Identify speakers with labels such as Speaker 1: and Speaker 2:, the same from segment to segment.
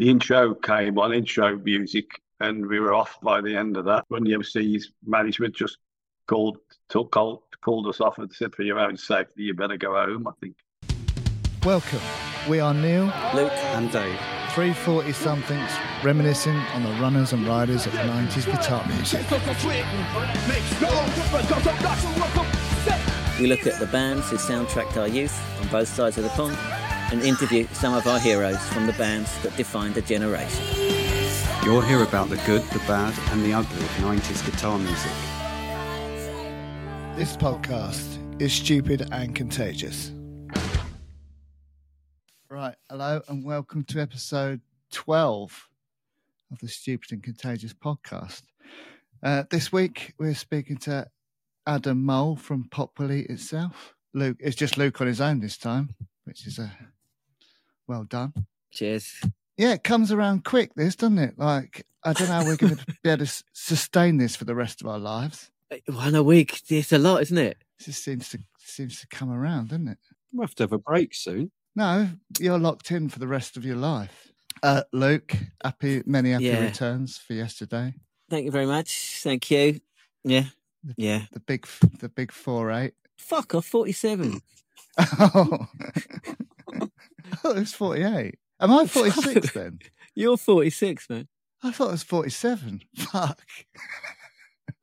Speaker 1: the intro came on, intro music, and we were off by the end of that. When the MC's management just called, took called, called us off and said, for your own safety, you better go home. I think.
Speaker 2: Welcome. We are Neil,
Speaker 3: Luke, and Dave.
Speaker 2: 340 somethings, reminiscing on the runners and riders of 90s guitar music.
Speaker 3: We look at the bands who soundtracked our youth on both sides of the pond and interview some of our heroes from the bands that defined a generation.
Speaker 4: You'll hear about the good, the bad, and the ugly of 90s guitar music.
Speaker 2: This podcast is stupid and contagious. Right, hello and welcome to episode 12 of the Stupid and Contagious podcast. Uh, this week we're speaking to Adam Mole from Pop Will Itself. Luke, it's just Luke on his own this time, which is a well done.
Speaker 3: Cheers.
Speaker 2: Yeah, it comes around quick, this, doesn't it? Like, I don't know how we're going to be able to sustain this for the rest of our lives.
Speaker 3: One a week, it's a lot, isn't it?
Speaker 2: It just seems to seems to come around, doesn't it?
Speaker 4: We'll have to have a break soon.
Speaker 2: No, you're locked in for the rest of your life. Uh, Luke, happy many happy
Speaker 3: Yeah.
Speaker 2: returns for yesterday.
Speaker 3: Thank you very much. Thank you. Yeah. Yeah.
Speaker 2: The big, the big four eight.
Speaker 3: Fuck off, 47.
Speaker 2: Oh, I thought it was forty eight. Am I forty six then?
Speaker 3: You're 46, man.
Speaker 2: I thought it was forty seven. Fuck,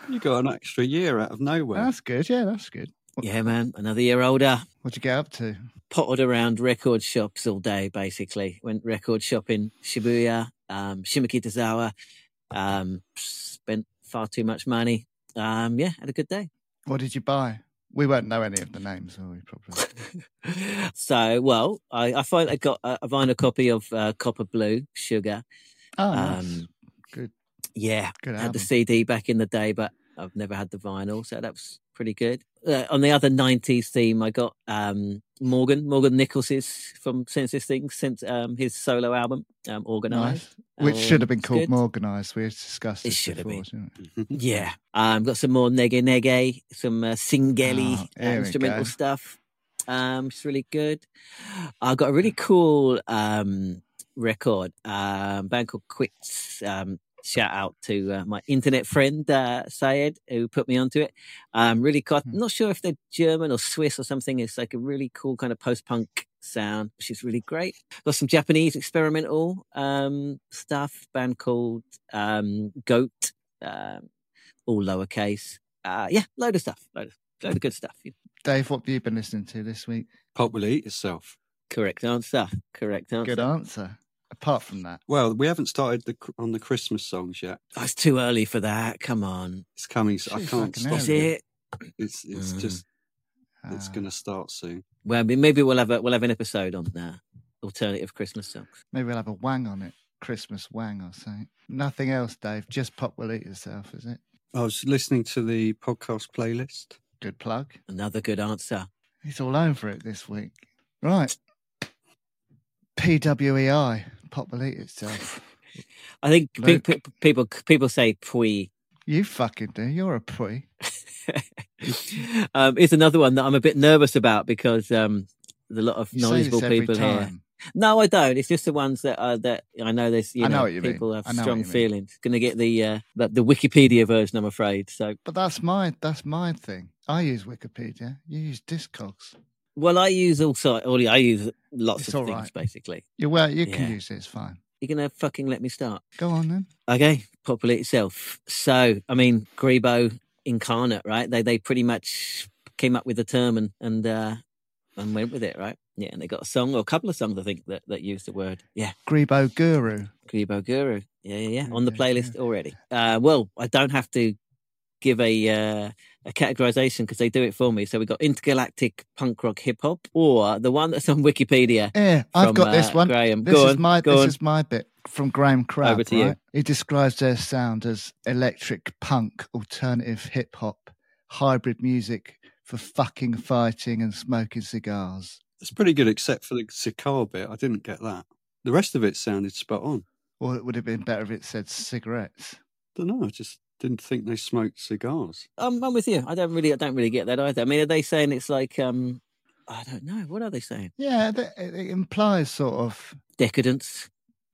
Speaker 4: You got an extra year out of nowhere.
Speaker 2: that's good. Yeah, that's good.
Speaker 3: Yeah, man. Another year older.
Speaker 2: What'd you get up to?
Speaker 3: Potted around record shops all day, basically. Went record shopping, Shibuya, um, Shimokitazawa. Um, spent far too much money. Um, yeah, had a good day.
Speaker 2: What did you buy? We won't know any of the names, will we? Probably.
Speaker 3: so, well, I, I finally got a, a vinyl copy of uh, Copper Blue Sugar.
Speaker 2: Oh, nice.
Speaker 3: Um,
Speaker 2: good.
Speaker 3: Yeah,
Speaker 2: Good
Speaker 3: had the. CD back in the day, but I've never had the vinyl, so that was pretty good. Uh, on the other '90s theme, I got um, Morgan Morgan Nicholls's from Senseless Things, since um, his solo album, um, Organised.
Speaker 2: Nice. Which
Speaker 3: Um,
Speaker 2: should have been called
Speaker 3: good.
Speaker 2: Morganised. We discussed
Speaker 3: It should have
Speaker 2: before,
Speaker 3: been.
Speaker 2: shouldn't it?
Speaker 3: Yeah, um, got some more Nyege Nyege, some uh, Singeli
Speaker 2: Oh,
Speaker 3: uh, instrumental stuff. Um, it's really good. I got a really cool um, record, um, band called Quits. Um, shout out to uh, my internet friend uh, Syed who put me onto it. Um, really cool.
Speaker 2: Hmm.
Speaker 3: I'm not sure if they're German or Swiss or something. It's like a really cool kind of post punk sound, which is really great. Got some Japanese experimental um, stuff. Band called um, Goat. Um, all lowercase. Uh, yeah, load of stuff. Load of, load of good stuff.
Speaker 2: Dave, what have you been listening to this week?
Speaker 4: Pop will eat itself.
Speaker 3: Correct answer. Correct answer.
Speaker 2: Good answer. Apart from that,
Speaker 4: Well, we haven't started the, on the Christmas songs yet.
Speaker 3: Oh, it's too early for that. Come on.
Speaker 4: It's coming. I can't
Speaker 2: fucking
Speaker 4: stop
Speaker 3: Is
Speaker 2: early.
Speaker 4: it.
Speaker 3: it?
Speaker 4: It's it's
Speaker 3: Mm.
Speaker 4: just it's
Speaker 2: uh,
Speaker 4: going to start soon.
Speaker 3: Well, maybe we'll have a, we'll have an episode on uh, alternative Christmas songs.
Speaker 2: maybe we'll have a wang on it. Christmas wang or something. Nothing else, Dave. Just pop will eat yourself, is it?
Speaker 4: I was listening to the podcast playlist.
Speaker 2: Good plug.
Speaker 3: Another good answer.
Speaker 2: He's all over it this week. Right. PWEI. Eat itself.
Speaker 3: I think pe- pe- people people say pui.
Speaker 2: You fucking do. You're a pui.
Speaker 3: um, it's another one that I'm a bit nervous about because um, there's a lot of knowledgeable people here. No, I don't. It's just the ones that are that I know. There's you
Speaker 2: I know
Speaker 3: know,
Speaker 2: what you mean.
Speaker 3: people have strong feelings. Going to get the, uh, the the Wikipedia version, I'm afraid. So,
Speaker 2: But that's my that's my thing. I use Wikipedia. You use Discogs.
Speaker 3: Well, I use also. Or I use lots
Speaker 2: It's
Speaker 3: of things
Speaker 2: right.
Speaker 3: basically.
Speaker 2: You well, you can
Speaker 3: Yeah.
Speaker 2: use it. It's fine.
Speaker 3: You're gonna fucking let me start.
Speaker 2: Go on then.
Speaker 3: Okay, Pop Will Eat Itself. So, I mean, Grebo incarnate, right? They they pretty much came up with the term and and uh, and went with it, right? Yeah, and they got a song or a couple of songs, I think, that that used the word. Yeah,
Speaker 2: Grebo Guru.
Speaker 3: Grebo Guru. Yeah, yeah, yeah. On the playlist already. Uh, well, I don't have to give a uh, a categorization because they do it for me. So we got intergalactic punk rock hip hop, or the one that's on Wikipedia.
Speaker 2: Yeah, I've
Speaker 3: from,
Speaker 2: got this
Speaker 3: uh,
Speaker 2: one.
Speaker 3: Graham.
Speaker 2: This
Speaker 3: Go
Speaker 2: is
Speaker 3: on,
Speaker 2: my
Speaker 3: go
Speaker 2: this
Speaker 3: on.
Speaker 2: is my bit from Graham Crabb.
Speaker 3: Over to you.
Speaker 2: He describes their sound as electric punk, alternative hip hop, hybrid music for fucking fighting and smoking cigars.
Speaker 4: It's pretty good, except for the cigar bit. I didn't get that. The rest of it sounded spot on.
Speaker 2: Or it would have been better if it said cigarettes.
Speaker 4: don't know. I just didn't think they smoked cigars.
Speaker 3: I'm, I'm with you. I don't really, I don't really get that either. I mean, are they saying it's like, um, I don't know. What are they saying?
Speaker 2: Yeah, th- it it implies sort of
Speaker 3: Decadence.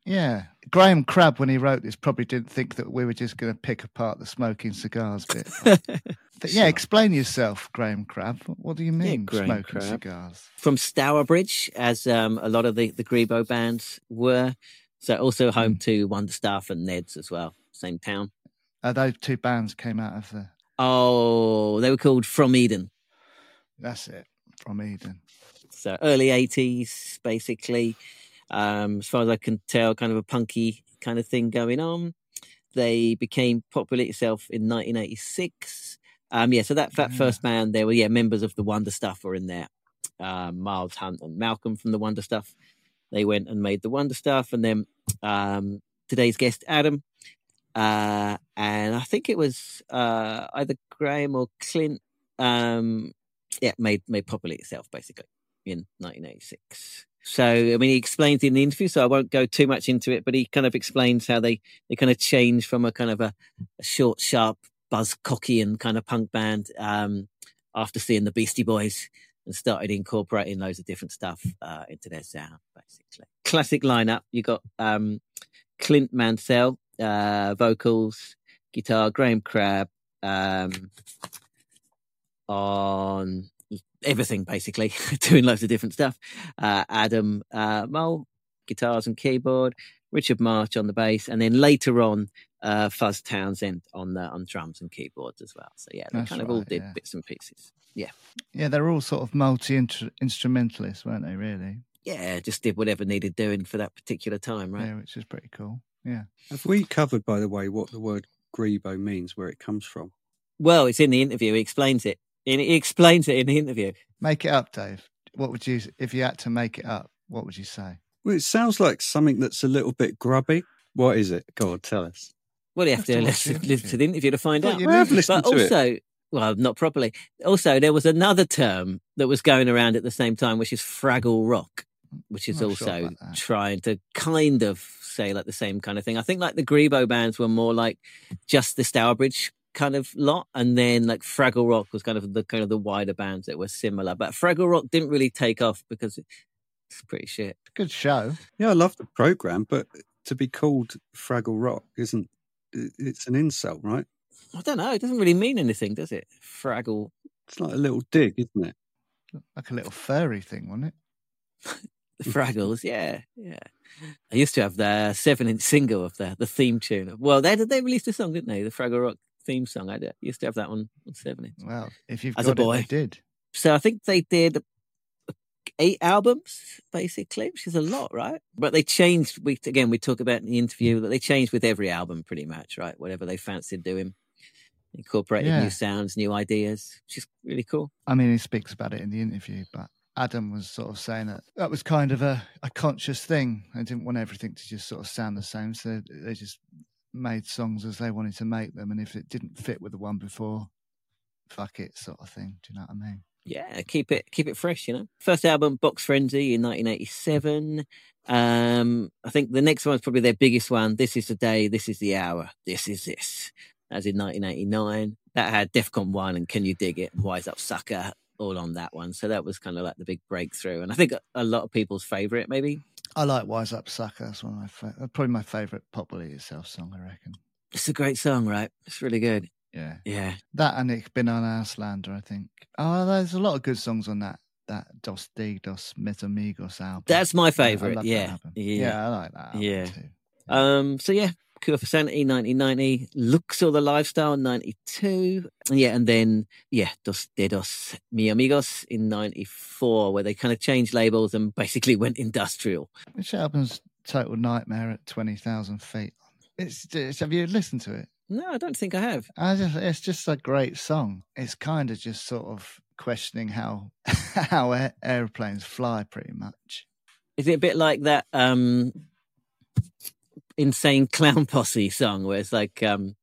Speaker 2: yeah, Graham Crabb, when he wrote this, probably didn't think that we were just going to pick apart the smoking cigars bit. But yeah, explain yourself, Graham Crabb. What do you mean,
Speaker 3: Graham
Speaker 2: smoking
Speaker 3: Crabb.
Speaker 2: cigars?
Speaker 3: From Stourbridge, as um, a lot of the, the Grebo bands were. So also home to Wonder Stuff and Ned's as well, same town.
Speaker 2: Uh, those two bands came out of the.
Speaker 3: Oh, they were called From Eden.
Speaker 2: That's it, from Eden.
Speaker 3: So early 80s, basically. Um, as far as I can tell, kind of a punky kind of thing going on. They became Pop Will Eat Itself in 1986. Um, yeah, so that, that
Speaker 2: Yeah.
Speaker 3: first band, they were, yeah, members of the Wonder Stuff were in there. Um, Miles Hunt and Malcolm from the Wonder Stuff. They went and made the Wonder Stuff. And then um, today's guest, Adam. Uh, and I think it was uh, either Graham or Clint. Um, yeah, made made Pop Will Eat Itself, basically in 1986. So, I mean, he explains in the interview, so I won't go too much into it, but he kind of explains how they, they kind of changed from a kind of a, a short, sharp, buzz cocky and kind of punk band um, after seeing the Beastie Boys and started incorporating loads of different stuff uh, into their sound, basically. Classic lineup. You got um, Clint Mansell, uh, vocals, guitar, Graham Crabb um, on everything basically, doing loads of different stuff. Uh, Adam uh, Mole, guitars and keyboard. Richard March on the bass, and then later on, uh, Fuzz Townsend on the on drums and keyboards as well. So yeah, they
Speaker 2: That's
Speaker 3: kind of all did
Speaker 2: yeah.
Speaker 3: bits and pieces.
Speaker 2: Yeah, yeah, they're all sort of multi instrumentalists, weren't they? Really?
Speaker 3: Yeah, just did whatever needed doing for that particular time, right?
Speaker 2: Yeah, which is pretty cool. Yeah.
Speaker 4: Have we covered, by the way, what the word grebo means, where it comes from?
Speaker 3: Well, it's in the interview. He explains it. He explains it in the interview.
Speaker 2: Make it up, Dave. What would you, if you had to make it up, what would you say?
Speaker 4: Well, it sounds like something that's a little bit grubby. What is it? Go on, tell us.
Speaker 3: Well, you
Speaker 2: Have
Speaker 3: have
Speaker 2: to
Speaker 3: to listen,
Speaker 2: the
Speaker 3: listen to the interview to find
Speaker 2: Well,
Speaker 3: out.
Speaker 2: you
Speaker 4: have listened
Speaker 3: but
Speaker 4: to it.
Speaker 3: also, well, not properly. Also, there was another term that was going around at the same time, which is Fraggle Rock, which is
Speaker 2: I'm sure
Speaker 3: also trying to kind of say like the same kind of thing. I think like the Grebo bands were more like just the Stourbridge kind of lot, and then like Fraggle Rock was kind of the kind of the wider bands that were similar. But Fraggle Rock didn't really take off because it's pretty shit.
Speaker 2: Good show.
Speaker 4: Yeah, I love the program, but to be called Fraggle Rock isn't. it- It's an insult, right?
Speaker 3: I don't know. It doesn't really mean anything, does it? Fraggle.
Speaker 4: It's like a little dig, isn't it?
Speaker 2: Like a little furry thing, wasn't it?
Speaker 3: The Fraggles, yeah, yeah. I used to have the seven-inch single of the the theme tune. Well, they they released a song, didn't they? The Fraggle Rock theme song. I did- used to have that one on seven inch.
Speaker 2: Well, if you've
Speaker 3: As a
Speaker 2: got it,
Speaker 3: boy.
Speaker 2: they did.
Speaker 3: So I think they did eight albums basically, which is a lot, right? But they changed. We again we talk about in the interview that they changed with every album, pretty much, right? Whatever they fancied doing, incorporated
Speaker 2: Yeah.
Speaker 3: new sounds, new ideas, which is really cool.
Speaker 2: I mean, he speaks about it in the interview, but Adam was sort of saying that that was kind of a, a conscious thing. They didn't want everything to just sort of sound the same, so they just made songs as they wanted to make them. And if it didn't fit with the one before, fuck it, sort of thing. Do you know what I mean?
Speaker 3: Yeah, keep it keep it fresh, you know. First album, Box Frenzy in 1987. Um, I think the next one one's probably their biggest one. This is the day, this is the hour, this is this. As in 1989, that had Defcon One and Can You Dig It, Wise Up Sucker, all on that one. So that was kind of like the big breakthrough, and I think a, lot of people's favorite, maybe.
Speaker 2: I like Wise Up Sucker. That's one of my fa- probably my favorite Pop Will Eat Itself song, I reckon.
Speaker 3: It's a great song, right? It's really good.
Speaker 2: Yeah.
Speaker 3: Yeah,
Speaker 2: That and Ich bin ein Auslander, I think. Oh, there's a lot of good songs on that. That Dos D Dos Mit Amigos album.
Speaker 3: that's my favorite. Yeah, yeah.
Speaker 2: yeah, I like that.
Speaker 3: Yeah.
Speaker 2: Too.
Speaker 3: Um, so yeah, Cure for Sanity, 1990, Looks or the Lifestyle, 92. Yeah, and then, yeah, Dos Dedos Mi Amigos in 94, where they kind of changed labels and basically went industrial.
Speaker 2: Which album's Total Nightmare at 20,000 feet? It's, it's Have you listened to it?
Speaker 3: No, I don't think I have.
Speaker 2: I just, it's just a great song. It's kind of just sort of questioning how how air, airplanes fly, pretty much.
Speaker 3: Is it a bit like that um insane clown posse song where it's like um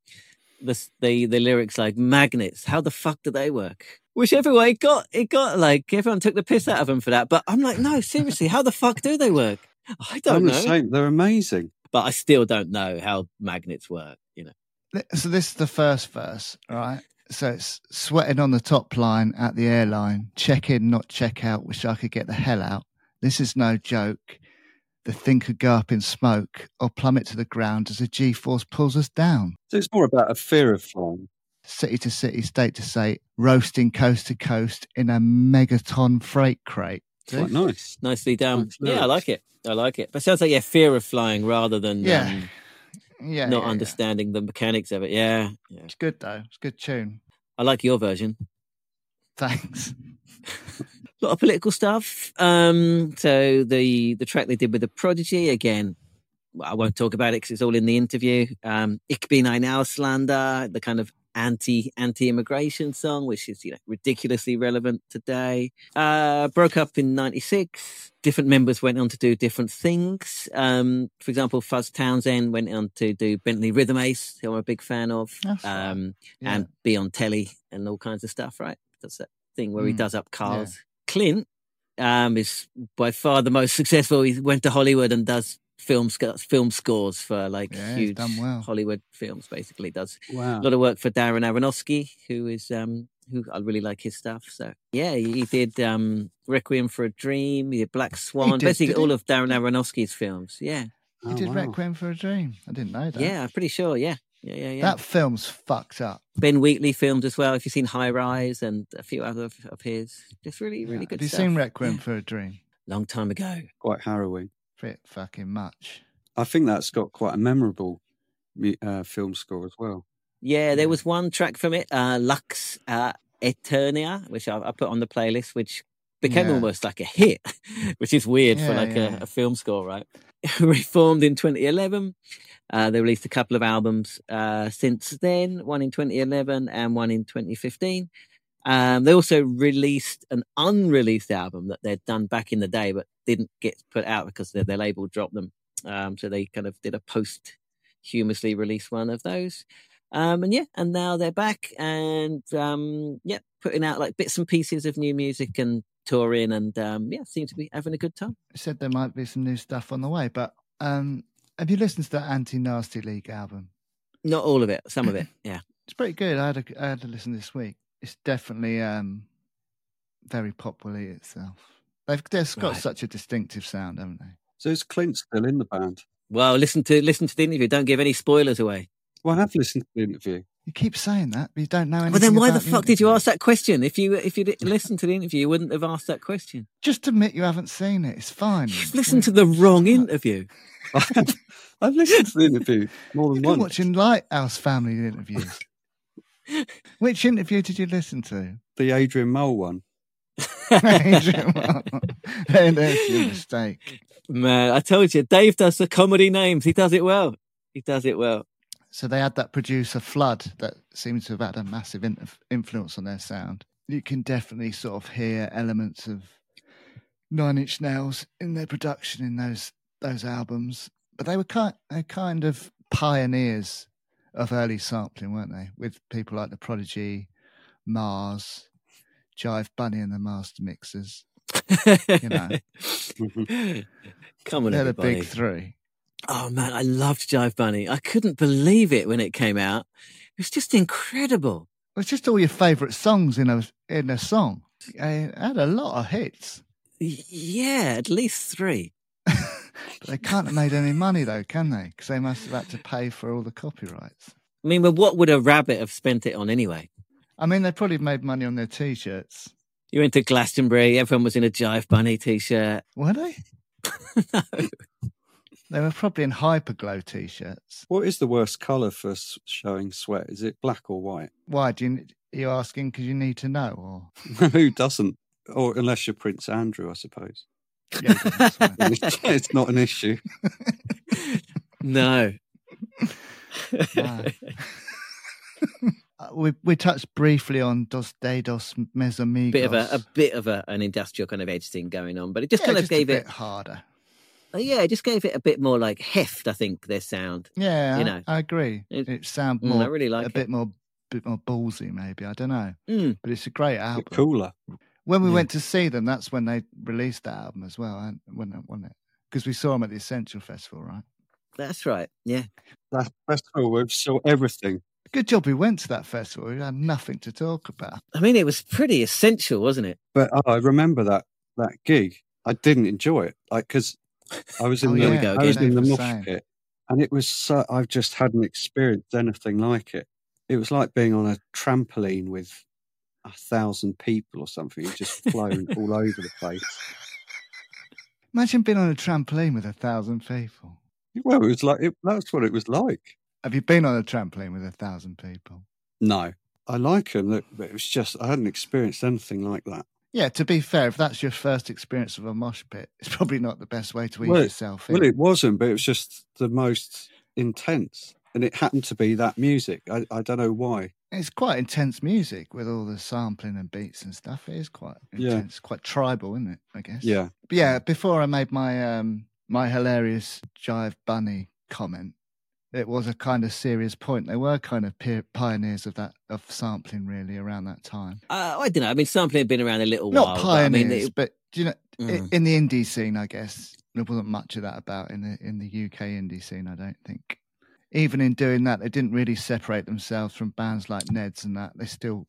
Speaker 3: the the the lyrics like magnets, how the fuck do they work? Whichever way it got it got like everyone took the piss out of them for that. But I'm like, no, seriously, how the fuck do they work? I don't
Speaker 4: I'm
Speaker 3: know.
Speaker 4: the same. They're amazing.
Speaker 3: but I still don't know how magnets work. You know,
Speaker 2: So this is the first verse, right? So it's sweating on the top line at the airline. Check in, not check out. Wish I could get the hell out. This is no joke. The thing could go up in smoke or plummet to the ground as a G force pulls us down.
Speaker 4: So it's more about a fear of flying.
Speaker 2: City to city, state to state, roasting coast to coast in a megaton freight crate.
Speaker 4: Quite nice.
Speaker 3: Nicely done.
Speaker 4: Nice
Speaker 3: yeah, I like it. I like it. But it sounds like yeah, fear of flying rather than
Speaker 2: Yeah.
Speaker 3: um,
Speaker 2: Yeah,
Speaker 3: not
Speaker 2: yeah, yeah.
Speaker 3: understanding the mechanics of it. Yeah, yeah.
Speaker 2: It's good though. It's a good tune.
Speaker 3: I like your version.
Speaker 2: Thanks.
Speaker 3: A lot of political stuff. Um, so the the track they did with the Prodigy again. I won't talk about it because it's all in the interview. Um, Ich bin ein Ausländer, the kind of anti anti immigration song, which is you know ridiculously relevant today. Uh, broke up in '96. Different members went on to do different things. Um, for example, Fuzz Townsend went on to do Bentley Rhythm Ace, who I'm a big fan of, um,
Speaker 2: Yeah.
Speaker 3: and be on telly and all kinds of stuff. Right? That's that thing where he
Speaker 2: Mm,
Speaker 3: does up cars. Clint um, is by far the most successful. He went to Hollywood and does film sc- film scores for like
Speaker 2: Yeah,
Speaker 3: huge
Speaker 2: done well.
Speaker 3: Hollywood films. Basically, does
Speaker 4: Wow.
Speaker 3: a lot of work for Darren Aronofsky, who is um, who I really like his stuff. So yeah, he, he did um, Requiem for a Dream. He did Black Swan.
Speaker 2: did,
Speaker 3: basically
Speaker 2: did he?
Speaker 3: all of Darren Aronofsky's films. Yeah,
Speaker 2: he
Speaker 4: Oh,
Speaker 2: did
Speaker 4: wow.
Speaker 2: Requiem for a Dream. I didn't know that.
Speaker 3: yeah, I'm pretty sure. Yeah, yeah, yeah, yeah.
Speaker 2: That film's fucked up.
Speaker 3: Ben Wheatley filmed as well. If you've seen High Rise and a few other of, of his, just really, really
Speaker 2: Yeah.
Speaker 3: good
Speaker 2: Have you
Speaker 3: stuff.
Speaker 2: seen Requiem
Speaker 3: Yeah.
Speaker 2: for a Dream?
Speaker 3: Long time ago.
Speaker 4: Quite harrowing.
Speaker 2: Bit fucking much.
Speaker 4: I think that's got quite a memorable uh, film score as well.
Speaker 3: Yeah, there
Speaker 2: Yeah.
Speaker 3: was one track from it, uh, Lux uh, Aeterna, which I, I put on the playlist, which became
Speaker 2: Yeah.
Speaker 3: almost like a hit, which is weird for like
Speaker 2: yeah.
Speaker 3: A, a film score, right? Reformed in 2011. Uh, they released a couple of albums uh, since then, one in 2011 and one in 2015. Um, they also released an unreleased album that they'd done back in the day, but didn't get put out because their, their label dropped them. Um, so they kind of did a posthumously release one of those. Um, and yeah, and now they're back and um, yeah, putting out like bits and pieces of new music and touring and um, yeah, seem to be having a good time.
Speaker 2: You said there might be some new stuff on the way, but um, have you listened to that Anti Nasty League album?
Speaker 3: Not all of it, some of it. Yeah.
Speaker 2: It's pretty good. I had a, I had to listen this week. It's definitely um, very Pop Will Eat Itself. They've they've got
Speaker 3: Right.
Speaker 2: such a distinctive sound, haven't they?
Speaker 4: So is Clint still in the band?
Speaker 3: Well, listen to listen to the interview. Don't give any spoilers away.
Speaker 4: Well, I have listened to the interview.
Speaker 2: You keep saying that, but you don't know anything.
Speaker 3: Well, then why the fuck did you ask that question? If you if you didn't to the interview, you wouldn't have asked that question.
Speaker 2: Just admit you haven't seen it. It's fine.
Speaker 3: You've listened to the wrong interview.
Speaker 4: I've listened to the interview more than
Speaker 2: You've
Speaker 4: than
Speaker 2: been
Speaker 4: once.
Speaker 2: watching Lighthouse family interviews. Which interview did you listen to?
Speaker 4: The Adrian Mole one.
Speaker 2: Adrian, well, there- there's your mistake.
Speaker 3: Man, I told you, Dave does the comedy names. He does it well. He does it well.
Speaker 2: So they had that producer Flood that seems to have had a massive in- influence on their sound. You can definitely sort of hear elements of Nine Inch Nails in their production in those those albums. But they were kind they kind of pioneers of early sampling, weren't they? With people like the Prodigy, Mars, Jive Bunny and the Master Mixers. You know.
Speaker 3: Come on,
Speaker 2: They're the big three.
Speaker 3: Oh man, I loved Jive Bunny. I couldn't believe it when it came out. It was just incredible.
Speaker 2: It's just all your favourite songs in a in a song. It had a lot of hits.
Speaker 3: Yeah, at least three.
Speaker 2: But they can't have made any money though, can they? Because they must have had to pay for all the copyrights.
Speaker 3: I mean, but what would a rabbit have spent it on anyway?
Speaker 2: I mean, they probably made money on their t-shirts.
Speaker 3: You went to Glastonbury, everyone was in a Jive Bunny t-shirt.
Speaker 2: Were they?
Speaker 3: no.
Speaker 2: They were probably in hyperglow t-shirts.
Speaker 4: What is the worst colour for showing sweat? Is it black or white?
Speaker 2: Why? Do you are you asking because you need to know, or
Speaker 4: Who doesn't? Or unless you're Prince Andrew, I suppose.
Speaker 2: yeah, that's
Speaker 4: it's not an issue.
Speaker 3: no.
Speaker 2: No. Uh, we we touched briefly on Dos Dedos Mis Amigos.
Speaker 3: bit of a, a bit of a, an industrial kind of edge thing going on, but it just
Speaker 2: Yeah,
Speaker 3: kind of
Speaker 2: just a
Speaker 3: gave
Speaker 2: bit
Speaker 3: it, a bit
Speaker 2: harder.
Speaker 3: Uh, yeah, it just gave it a bit more like heft. I think their sound.
Speaker 2: Yeah,
Speaker 3: You know.
Speaker 2: I, agree.
Speaker 3: It-
Speaker 2: It, sounds
Speaker 3: Mm,
Speaker 2: more
Speaker 3: I really like
Speaker 2: a
Speaker 3: it.
Speaker 2: bit more bit more ballsy, maybe. I don't know,
Speaker 3: Mm.
Speaker 2: but it's a great
Speaker 4: Bit
Speaker 2: album.
Speaker 4: cooler.
Speaker 2: When we
Speaker 3: Yeah.
Speaker 2: went to see them, that's when they released that album as well, and- it? Wasn't it? Because we saw them at the Essential Festival, right?
Speaker 3: That's right. Yeah.
Speaker 4: That festival, we saw everything.
Speaker 2: Good job we went to that festival. We had nothing to talk about.
Speaker 3: I mean, it was pretty essential, wasn't it?
Speaker 4: But oh, I remember that that gig. I didn't enjoy it, like because I was in
Speaker 2: Oh,
Speaker 4: the,
Speaker 3: There we go
Speaker 4: I was in the mosh
Speaker 2: saying.
Speaker 4: pit, and it was so. I just hadn't experienced anything like it. It was like being on a trampoline with a thousand people or something, You're just flown all over the place.
Speaker 2: Imagine being on a trampoline with a thousand people.
Speaker 4: Well, it was like it, that's what it was like.
Speaker 2: Have you been on a trampoline with a thousand people?
Speaker 4: No, I like them, but it was just I hadn't experienced anything like that.
Speaker 2: Yeah, to be fair, if that's your first experience of a mosh pit, it's probably not the best way to ease
Speaker 4: Well,
Speaker 2: yourself in.
Speaker 4: Well, it wasn't, but it was just the most intense, and it happened to be that music. I, I don't know why.
Speaker 2: It's quite intense music with all the sampling and beats and stuff. It is quite
Speaker 4: Yeah.
Speaker 2: intense, quite tribal, isn't it? I guess.
Speaker 4: Yeah,
Speaker 2: But yeah. Before I made my um my hilarious jive bunny comment, it was a kind of serious point. They were kind of pe- pioneers of that of sampling, really, around that time.
Speaker 3: Uh, I don't know. I mean, sampling had been around a little
Speaker 2: Not
Speaker 3: while. but I
Speaker 2: pioneers,
Speaker 3: mean, it-
Speaker 2: but do you know,
Speaker 3: Mm.
Speaker 2: in the indie scene, I guess there wasn't much of that about in the in the UK indie scene. I don't think. Even in doing that, they didn't really separate themselves from bands like Ned's and that. They still,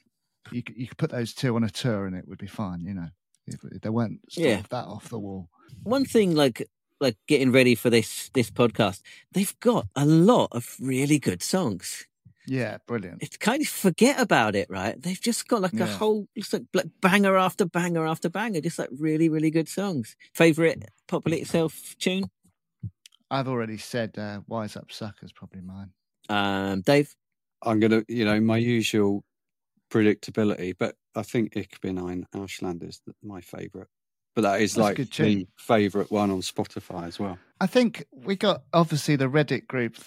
Speaker 2: you could, you could put those two on a tour and it would be fine. You know, if they weren't
Speaker 3: Yeah.
Speaker 2: that off the wall.
Speaker 3: one thing like like getting ready for this this podcast, they've got a lot of really good songs.
Speaker 2: Yeah, brilliant.
Speaker 3: It's kind of forget about it, right? They've just got like a whole just like, like banger after banger after banger, just like really really good songs. Favorite Pop Will Eat Itself tune,
Speaker 2: I've already said uh, "Wise Up Suckers" probably mine.
Speaker 3: um, Dave.
Speaker 4: I'm gonna, you know, my usual predictability, but I think Ich bin ein Ausländer is my favourite. But that is
Speaker 2: That's a
Speaker 4: like the favourite one on Spotify as well.
Speaker 2: I think we got obviously the Reddit group.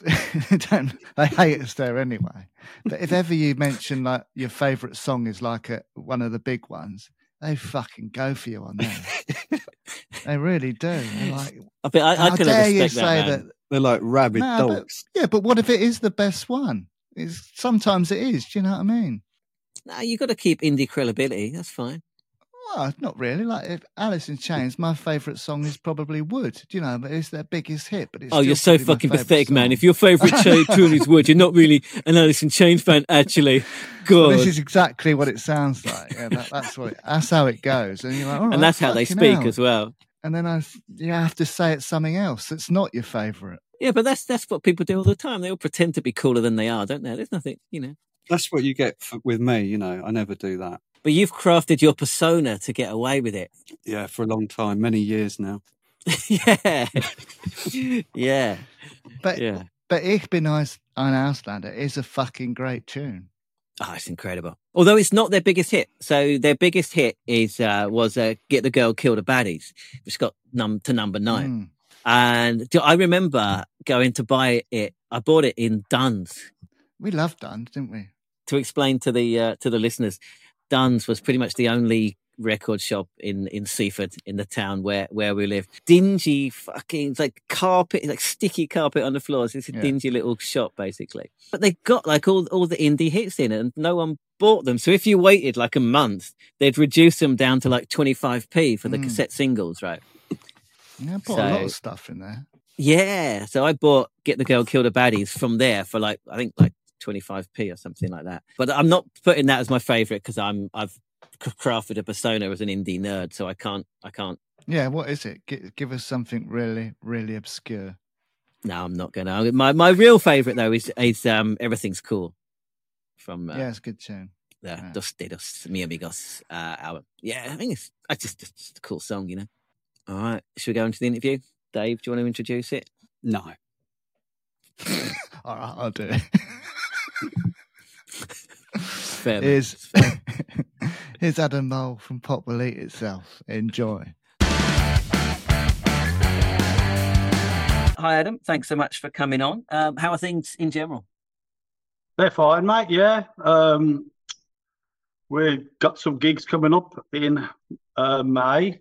Speaker 2: they don't they hate us there anyway. But if ever you mention like your favourite song is like a, one of the big ones, they fucking go for you on there. they really do. They're like,
Speaker 3: I think I, I
Speaker 2: how
Speaker 3: can
Speaker 2: dare you say
Speaker 3: that.
Speaker 2: that?
Speaker 4: They're like rabid
Speaker 2: No, but-
Speaker 4: dogs.
Speaker 2: Yeah, but what if it is the best one? It's, sometimes it is. Do you know what I mean?
Speaker 3: No, you've got to keep indie credibility. That's fine.
Speaker 2: Well, not really. Like if Alice in Chains, my favourite song is probably Would. Do you know? But it's their biggest hit. But it's
Speaker 3: Oh, you're so fucking
Speaker 2: favourite
Speaker 3: pathetic, man. If your favourite cha- tune is Would, you're not really an Alice in Chains fan, actually.
Speaker 2: Well,
Speaker 3: God.
Speaker 2: this is exactly what it sounds like. Yeah, that, that's what. It, that's how it goes, and you're like, all right,
Speaker 3: and that's how they speak
Speaker 2: hell.
Speaker 3: as well.
Speaker 2: And then I, you have to say it's something else that's not your favourite.
Speaker 3: Yeah, but that's that's what people do all the time. They all pretend to be cooler than they are, don't they? There's nothing, you know.
Speaker 4: That's what you get for, with me. You know, I never do that.
Speaker 3: But you've crafted your persona to get away with it.
Speaker 4: Yeah, for a long time, many years now.
Speaker 3: yeah, yeah,
Speaker 2: But
Speaker 3: yeah.
Speaker 2: but Ich bin ein Ausländer is a fucking great tune.
Speaker 3: Oh, it's incredible. Although it's not their biggest hit. So their biggest hit is uh, was uh, "Get the Girl, Kill the Baddies," which got num to number nine.
Speaker 2: Mm.
Speaker 3: And do- I remember going to buy it. I bought it in Duns.
Speaker 2: We loved Duns, didn't we?
Speaker 3: To explain to the uh, to the listeners, Duns was pretty much the only record shop in in Seaford in the town where where we live. Dingy fucking it's like carpet, like sticky carpet on the floors. It's a
Speaker 2: Yeah.
Speaker 3: dingy little shop basically. But they got like all all the indie hits in it, and no one bought them. So if you waited like a month, they'd reduce them down to like twenty five p for the
Speaker 2: Mm.
Speaker 3: cassette singles, right?
Speaker 2: Yeah, put a lot
Speaker 3: So-
Speaker 2: of stuff in there.
Speaker 3: Yeah. So I bought Get the Girl, Kill the Baddies from there for like I think like 25p or something like that. But I'm not putting that as my favorite because I'm I've crafted a persona as an indie nerd, so I can't I can't.
Speaker 2: Yeah, what is it? G- give us something really, really obscure.
Speaker 3: No, I'm not gonna. My my real favorite though is is um Everything's Cool from uh,
Speaker 2: yeah, it's a good tune.
Speaker 3: the
Speaker 2: yeah.
Speaker 3: Dos Dedos Mi Amigos uh, album. Yeah, I think it's I just it's just a cool song, you know. All right, should we go into the interview? Dave, do you want to introduce it?
Speaker 4: No,
Speaker 2: All right, I'll do it.
Speaker 3: Fair, man.
Speaker 2: Here's, here's Adam Mole from Pop Will Eat Itself. Enjoy.
Speaker 3: Hi, Adam. Thanks so much for coming on. Um, how are things in general?
Speaker 1: They're fine, mate. Yeah. Um, we've got some gigs coming up in uh, May,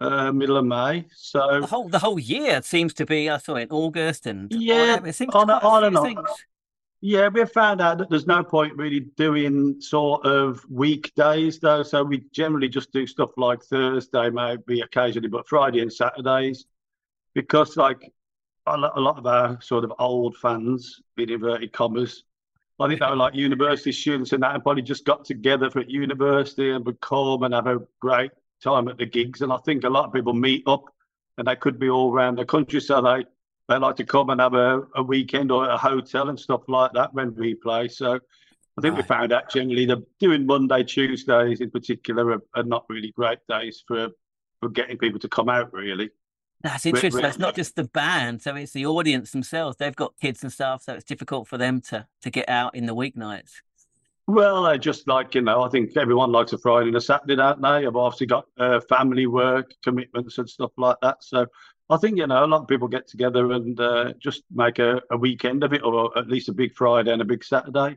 Speaker 1: uh, middle of May. So
Speaker 3: The whole the whole year seems to be. I saw in August and
Speaker 1: Yeah,
Speaker 3: whatever. It seems
Speaker 1: on
Speaker 3: quite
Speaker 1: a-
Speaker 3: a
Speaker 1: on
Speaker 3: few
Speaker 1: and on. Yeah, we found out that there's no point really doing sort of weekdays though. So we generally just do stuff like Thursday, maybe occasionally, but Friday and Saturdays, because like a lot, of our sort of old fans, in inverted commas, I think they were like university students and that, and probably just got together for at university and would come and have a great time at the gigs. And I think a lot of people meet up and they could be all around the country. So they they like to come and have a, a weekend or a hotel and stuff like that when we play. So I think we found out generally that doing Monday, Tuesdays in particular are, are not really great days for for getting people to come out. Really,
Speaker 3: That's interesting.
Speaker 1: we're-
Speaker 3: not just the band, so it's the audience themselves. They've got kids and stuff, so it's difficult for them to to get out in the weeknights.
Speaker 1: well, I just like you know, I think everyone likes a Friday and a Saturday, don't they? I've obviously got uh, family work commitments and stuff like that. So I think you know a lot of people get together and uh, just make a, a weekend of it, or at least a big Friday and a big Saturday.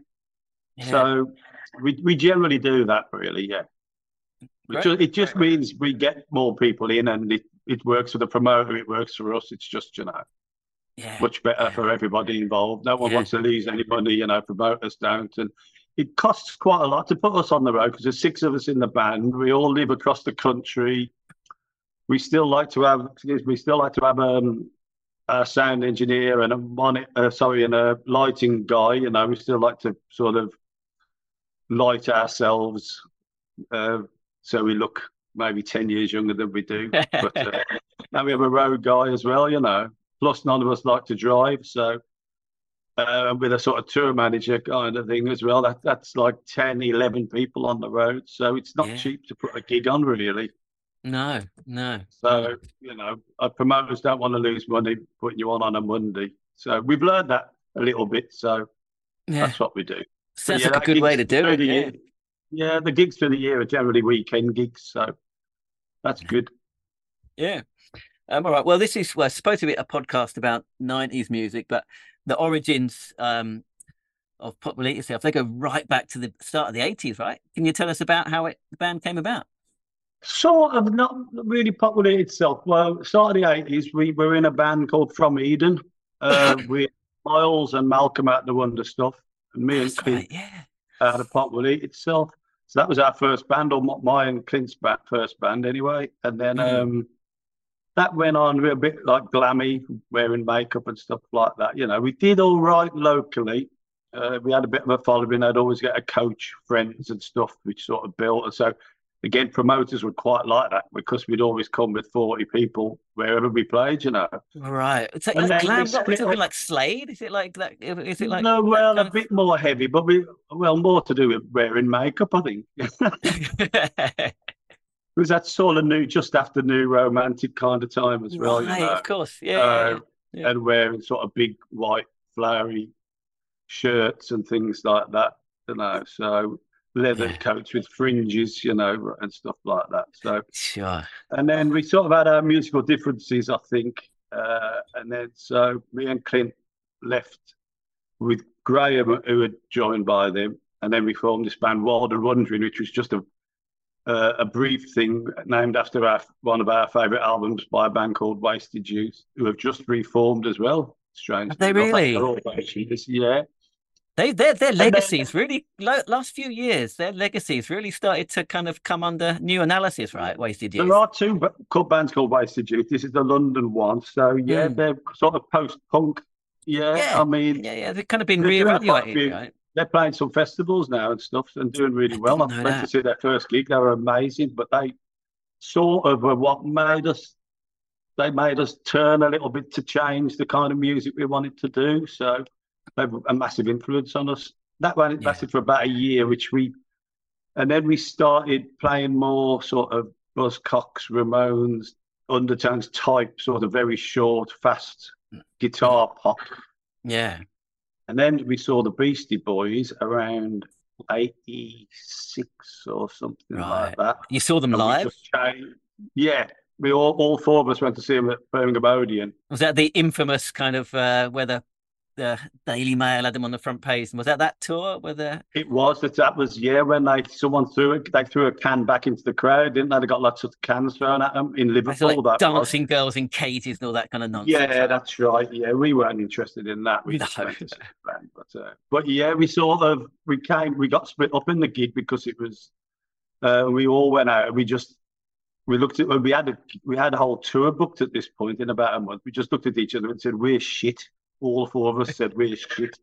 Speaker 3: Yeah.
Speaker 1: So we we generally do that, really. Yeah. It just, it just means we get more people in, and it, it works for the promoter. It works for us. It's just you know
Speaker 3: yeah.
Speaker 1: much better for everybody involved. No one
Speaker 3: Yeah.
Speaker 1: wants to lose any money. You know, promoters don't, and it costs quite a lot to put us on the road because there's six of us in the band. We all live across the country. We still like to have, excuse me, still like to have um, a sound engineer and a monitor, uh, sorry, and a lighting guy. You know, we still like to sort of light ourselves uh, so we look maybe 10 years younger than we do. But uh, now we have a road guy as well, you know. Plus, none of us like to drive. So, uh, with a sort of tour manager kind of thing as well, that, that's like 10, 11 people on the road. So, it's not
Speaker 3: Yeah.
Speaker 1: cheap to put a gig on, really.
Speaker 3: No, no.
Speaker 1: So, you know, our promoters don't want to lose money putting you on on a Monday. So, we've learned that a little bit. So,
Speaker 3: yeah.
Speaker 1: that's what we do.
Speaker 3: Sounds
Speaker 1: yeah,
Speaker 3: like a good way to do it. Yeah.
Speaker 1: year. Yeah, the gigs for the year are generally weekend gigs. So, that's good.
Speaker 3: Yeah. Um, all right. Well, this is well, supposed to be a podcast about 90s music, but the origins um, of Pop Will Eat Yourself, they go right back to the start of the 80s, right? Can you tell us about how it the band came about?
Speaker 1: Sort of not really Pop Will Eat Itself. Well, start of the eighties, we were in a band called From Eden, uh, with Miles and Malcolm out the Wonder Stuff, and me and
Speaker 3: That's
Speaker 1: Clint
Speaker 3: right. Yeah.
Speaker 1: out of Pop Will Eat itself. So that was our first band, or my- and Clint's first band anyway. And then
Speaker 3: Mhm.
Speaker 1: um, that went on a bit like glammy, wearing makeup and stuff like that. You know, we did all right locally. Uh, we had a bit of a following. I'd always get a coach, friends, and stuff, which sort of built. And so, again, promoters would quite like that because we'd always come with 40 people wherever we played, you know.
Speaker 3: Right. It's like,
Speaker 1: we
Speaker 3: glam rock. We're
Speaker 1: split
Speaker 3: talking like Slade. Is it like that? Is it like
Speaker 1: no, well, a bit more heavy, but we, well, more to do with wearing makeup, I think. it was that sort of new, just after new romantic kind of time as well,
Speaker 3: right,
Speaker 1: you know.
Speaker 3: of course. Yeah.
Speaker 1: Uh,
Speaker 3: yeah.
Speaker 1: and wearing sort of big white flowery shirts and things like that, you know. So leather
Speaker 3: Yeah.
Speaker 1: coats with fringes, you know, and stuff like that. So
Speaker 3: Sure.
Speaker 1: and then we sort of had our musical differences, I think. Uh, and then so me and Clint left with Graham, who had joined by them, and then we formed this band Wild and Wandering, which was just a uh, a brief thing named after our, one of our favourite albums by a band called Wasted Youth, who have just reformed as well. Strange.
Speaker 3: Have they really?
Speaker 1: Yeah.
Speaker 3: They their their legacies really last few years their legacies really started to kind of come under new analysis, right? Wasted Youth.
Speaker 1: There are two b- called bands called Wasted Youth. This is the London one. So, yeah,
Speaker 3: Hmm.
Speaker 1: they're sort of post punk. Yeah,
Speaker 3: Yeah.
Speaker 1: I mean,
Speaker 3: Yeah, yeah, they've kind of been
Speaker 1: They're doing quite a
Speaker 3: reevaluated,
Speaker 1: few-
Speaker 3: right?
Speaker 1: they're playing some festivals now and stuff and doing really
Speaker 3: I
Speaker 1: well. I went
Speaker 3: that.
Speaker 1: to see their first gig. They were amazing, but they sort of were what made us. They made us turn a little bit to change the kind of music we wanted to do. So have a massive influence on us. That one
Speaker 3: Yeah.
Speaker 1: lasted for about a year, which we, and then we started playing more sort of Buzzcocks, Ramones, Undertones type, sort of very short, fast guitar pop.
Speaker 3: Yeah.
Speaker 1: And then we saw the Beastie Boys around 86 or something
Speaker 3: Right.
Speaker 1: like that.
Speaker 3: You saw them
Speaker 1: And
Speaker 3: live?
Speaker 1: Yeah, we all, all four of us went to see them at Birmingham Odeon.
Speaker 3: Was that the infamous kind of uh, where the the Daily Mail had them on the front page? And was that that tour where the
Speaker 1: It was that that was yeah when they someone threw it they threw a can back into the crowd didn't they? They got lots of cans thrown at them in Liverpool.
Speaker 3: like
Speaker 1: that was.
Speaker 3: dancing girls in cages and all that kind of nonsense?
Speaker 1: Yeah, that's right. Yeah, we weren't interested in that. We
Speaker 3: No.
Speaker 1: went to see the band. But, uh, but yeah, we sort of we came we got split up in the gig because it was uh, we all went out. We just we looked at we had a we had a whole tour booked at this point in about a month. We just looked at each other and said we're shit. All four of us said we're shit.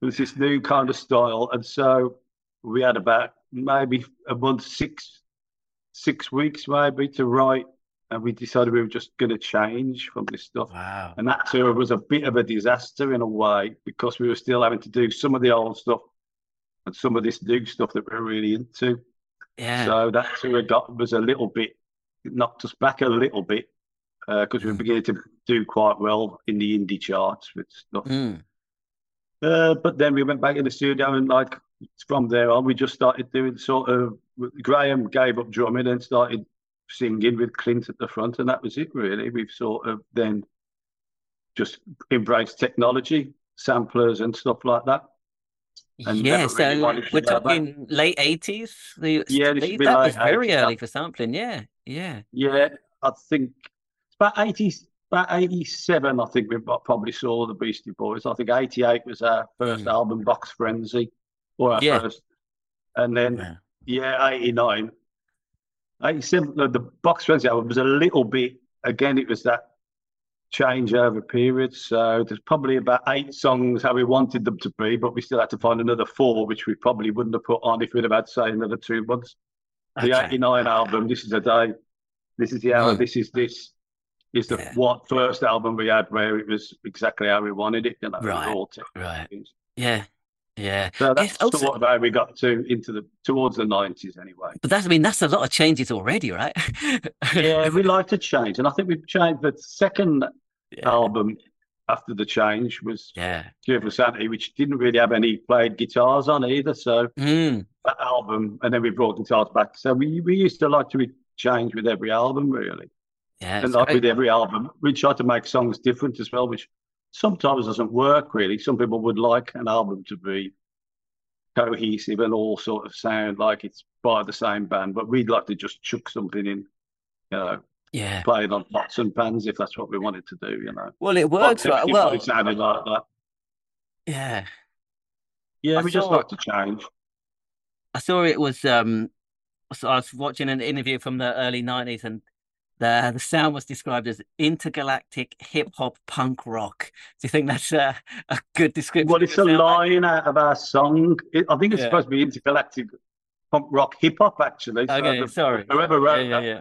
Speaker 1: It was this new kind of style, and so we had about maybe a month, six six weeks maybe to write and we decided we were just going to change from this stuff.
Speaker 3: Wow.
Speaker 1: And that tour was a bit of a disaster in a way because we were still having to do some of the old stuff and some of this new stuff that we're really into.
Speaker 3: Yeah.
Speaker 1: So that tour got was a little bit knocked us back a little bit uh, because we mm. were beginning to do quite well in the indie charts with stuff.
Speaker 3: Mm.
Speaker 1: Uh, but then we went back in the studio and like from there on, we just started doing sort of Graham gave up drumming and started singing with Clint at the front, and that was it really. We've sort of then just embraced technology, samplers and stuff like that. And
Speaker 3: yeah,
Speaker 1: really
Speaker 3: so we're
Speaker 1: go back.
Speaker 3: talking late eighties. The
Speaker 1: Yeah, be
Speaker 3: that was
Speaker 1: late
Speaker 3: very
Speaker 1: 80s,
Speaker 3: early for sampling. Yeah, yeah,
Speaker 1: Yeah, I think it's about eighty, about eighty-seven. I think we probably saw the Beastie Boys. I think eighty-eight was our first
Speaker 3: Mm.
Speaker 1: album, Box Frenzy, or our
Speaker 3: Yeah.
Speaker 1: first, and then
Speaker 3: yeah.
Speaker 1: Yeah, 89. 87, the, the Box Frenzy album was a little bit, again, it was that changeover period. So there's probably about eight songs how we wanted them to be, but we still had to find another four, which we probably wouldn't have put on if we'd have had, say, another two months. The
Speaker 3: Okay.
Speaker 1: 89 album, This is a Day, This is the Hour,
Speaker 3: Mm.
Speaker 1: This is This, is the
Speaker 3: Yeah.
Speaker 1: what first album we had where it was exactly how we wanted it. You know, it
Speaker 3: Right. Right. Yeah, yeah.
Speaker 1: So that's
Speaker 3: Yes, also-
Speaker 1: sort of how we got to into the towards the 90s anyway.
Speaker 3: But that's I mean that's a lot of changes already, right?
Speaker 1: yeah, we like to change, and I think we've changed. The second
Speaker 3: yeah.
Speaker 1: album after the change was
Speaker 3: yeah.
Speaker 1: Cure for Sanity, which didn't really have any played guitars on either. So
Speaker 3: Mm.
Speaker 1: that album, and then we brought guitars back. So we we used to like to change with every album, really,
Speaker 3: Yeah.
Speaker 1: and like with every album, we try to make songs different as well, which sometimes doesn't work really. Some people would like an album to be cohesive and all sort of sound like it's by the same band, but we'd like to just chuck something in, you know
Speaker 3: Yeah.
Speaker 1: playing on pots and pans if that's what we wanted to do, you know.
Speaker 3: Well, it works,
Speaker 1: Well,
Speaker 3: right?
Speaker 1: it
Speaker 3: Well,
Speaker 1: sounded like that.
Speaker 3: yeah.
Speaker 1: Yeah,
Speaker 3: I
Speaker 1: we just like to change.
Speaker 3: I saw it was um so I was watching an interview from the early nineties and the the sound was described as intergalactic hip hop punk rock. Do you think that's a, a good description?
Speaker 1: Well, it's
Speaker 3: the
Speaker 1: a line out of our song. It, I think it's
Speaker 3: Yeah.
Speaker 1: supposed to be intergalactic punk rock hip hop, actually. So
Speaker 3: Okay,
Speaker 1: the-
Speaker 3: sorry.
Speaker 1: Whoever wrote
Speaker 3: yeah,
Speaker 1: that
Speaker 3: yeah.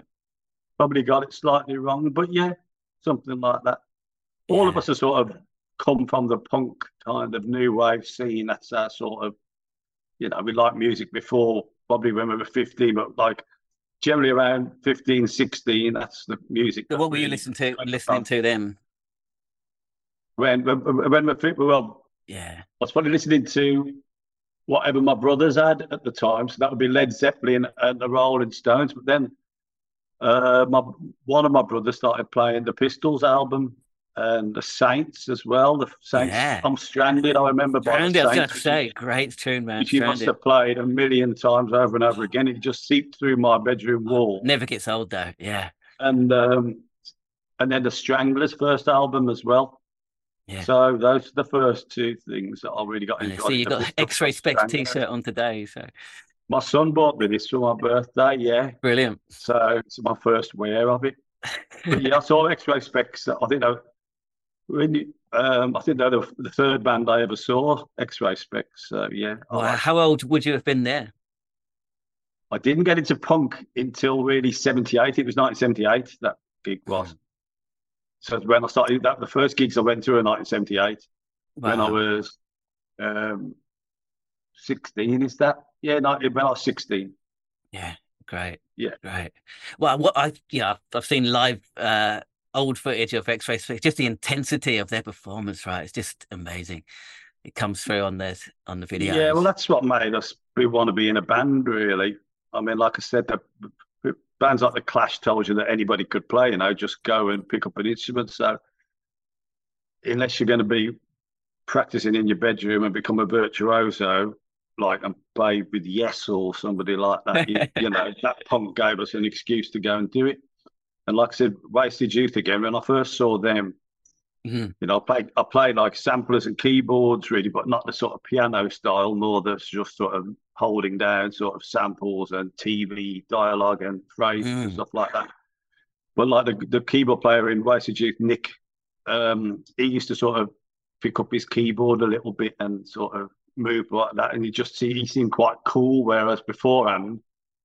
Speaker 1: probably got it slightly wrong, but yeah, something like that. All of us are sort of come from the punk kind of new wave scene. That's our sort of, you know, we liked music before, probably when we were 15, but like generally around 15, 16, that's the music.
Speaker 3: So what were you listening to? Listening to them?
Speaker 1: When, when, when we're, fit- well,
Speaker 3: Yeah.
Speaker 1: I was probably listening to whatever my brothers had at the time. So that would be Led Zeppelin and the Rolling Stones. But then uh, my one of my brothers started playing the Pistols album and the Saints as well. The Saints,
Speaker 3: Yeah.
Speaker 1: I'm Stranded. I remember by the
Speaker 3: Stranded, I was going to say, great tune, man.
Speaker 1: which he must have played a million times over and over again. It just seeped through my bedroom wall.
Speaker 3: Never gets old though. Yeah.
Speaker 1: And um, and then the Stranglers' first album as well.
Speaker 3: Yeah.
Speaker 1: So those are the first two things that I really got into.
Speaker 3: see you got X-Ray
Speaker 1: Spex
Speaker 3: t-shirt on today, so
Speaker 1: My son bought me this for my birthday, yeah.
Speaker 3: brilliant.
Speaker 1: So it's my first wear of it. But yeah, I saw X-Ray Spex. I think they were, when you, um, I think they're the, the third band I ever saw, X-Ray Spex. So yeah,
Speaker 3: Wow, how old would you have been there?
Speaker 1: I didn't get into punk until really 78. It was 1978, that gig was. So when I started, that the first gigs I went to were 1978 when I was um, 16, is that? Yeah, no, when I was 16.
Speaker 3: Yeah, great.
Speaker 1: Yeah.
Speaker 3: great. Well, what I yeah, I've- I've seen live uh old footage of X-Ray. Just the intensity of their performance, right? It's just amazing. It comes through on this on the video.
Speaker 1: Yeah, well, that's what made us we want to be in a band, really. I mean, like I said, the the bands like the Clash told you that anybody could play. You know, just go and pick up an instrument. So, unless you're going to be practicing in your bedroom and become a virtuoso, like and play with Yes or somebody like that, you, you know, that punk gave us an excuse to go and do it. And like I said, Wasted Youth again. When I first saw them,
Speaker 3: Mhm.
Speaker 1: you know, I played I played like samplers and keyboards really, but not the sort of piano style, more the just sort of holding down sort of samples and TV dialogue and phrases and
Speaker 3: Mm.
Speaker 1: stuff like that. But like the the keyboard player in Wasted Youth, Nick, um, he used to sort of pick up his keyboard a little bit and sort of move like that, and you just see he seemed quite cool. Whereas beforehand,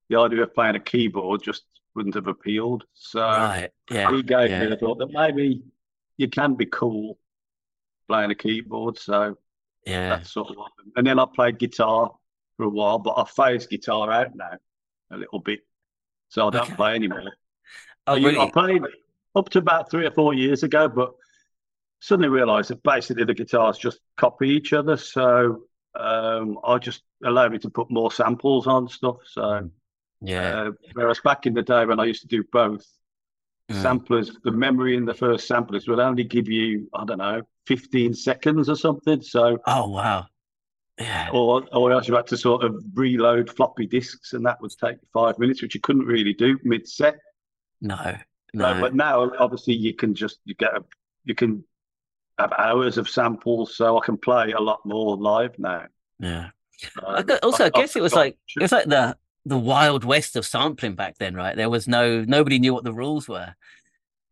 Speaker 1: the idea of playing a keyboard just wouldn't have appealed. So
Speaker 3: right. Yeah.
Speaker 1: he gave
Speaker 3: yeah.
Speaker 1: me the thought that maybe you can be cool playing a keyboard. So
Speaker 3: Yeah.
Speaker 1: that's sort of what. And then I played guitar for a while, but I phased guitar out now a little bit, so I don't
Speaker 3: Okay.
Speaker 1: play anymore.
Speaker 3: Oh,
Speaker 1: I, u- I
Speaker 3: really?
Speaker 1: played up to about three or four years ago, but suddenly realised that basically the guitars just copy each other. So um, I just allowed me to put more samples on stuff. So
Speaker 3: Yeah.
Speaker 1: uh, whereas back in the day when I used to do both,
Speaker 3: Mm.
Speaker 1: samplers, the memory in the first samplers would only give you, I don't know, 15 seconds or something. So,
Speaker 3: Oh, wow. Yeah.
Speaker 1: or, or else you had to sort of reload floppy disks and that would take five minutes, which you couldn't really do mid set.
Speaker 3: No. No.
Speaker 1: but now obviously you can just, you get a, you can have hours of samples. So I can play a lot more live now.
Speaker 3: Yeah.
Speaker 1: Um,
Speaker 3: I also, I
Speaker 1: I-
Speaker 3: guess it was like it was like the the wild west of sampling back then, right? There was no nobody knew what the rules were.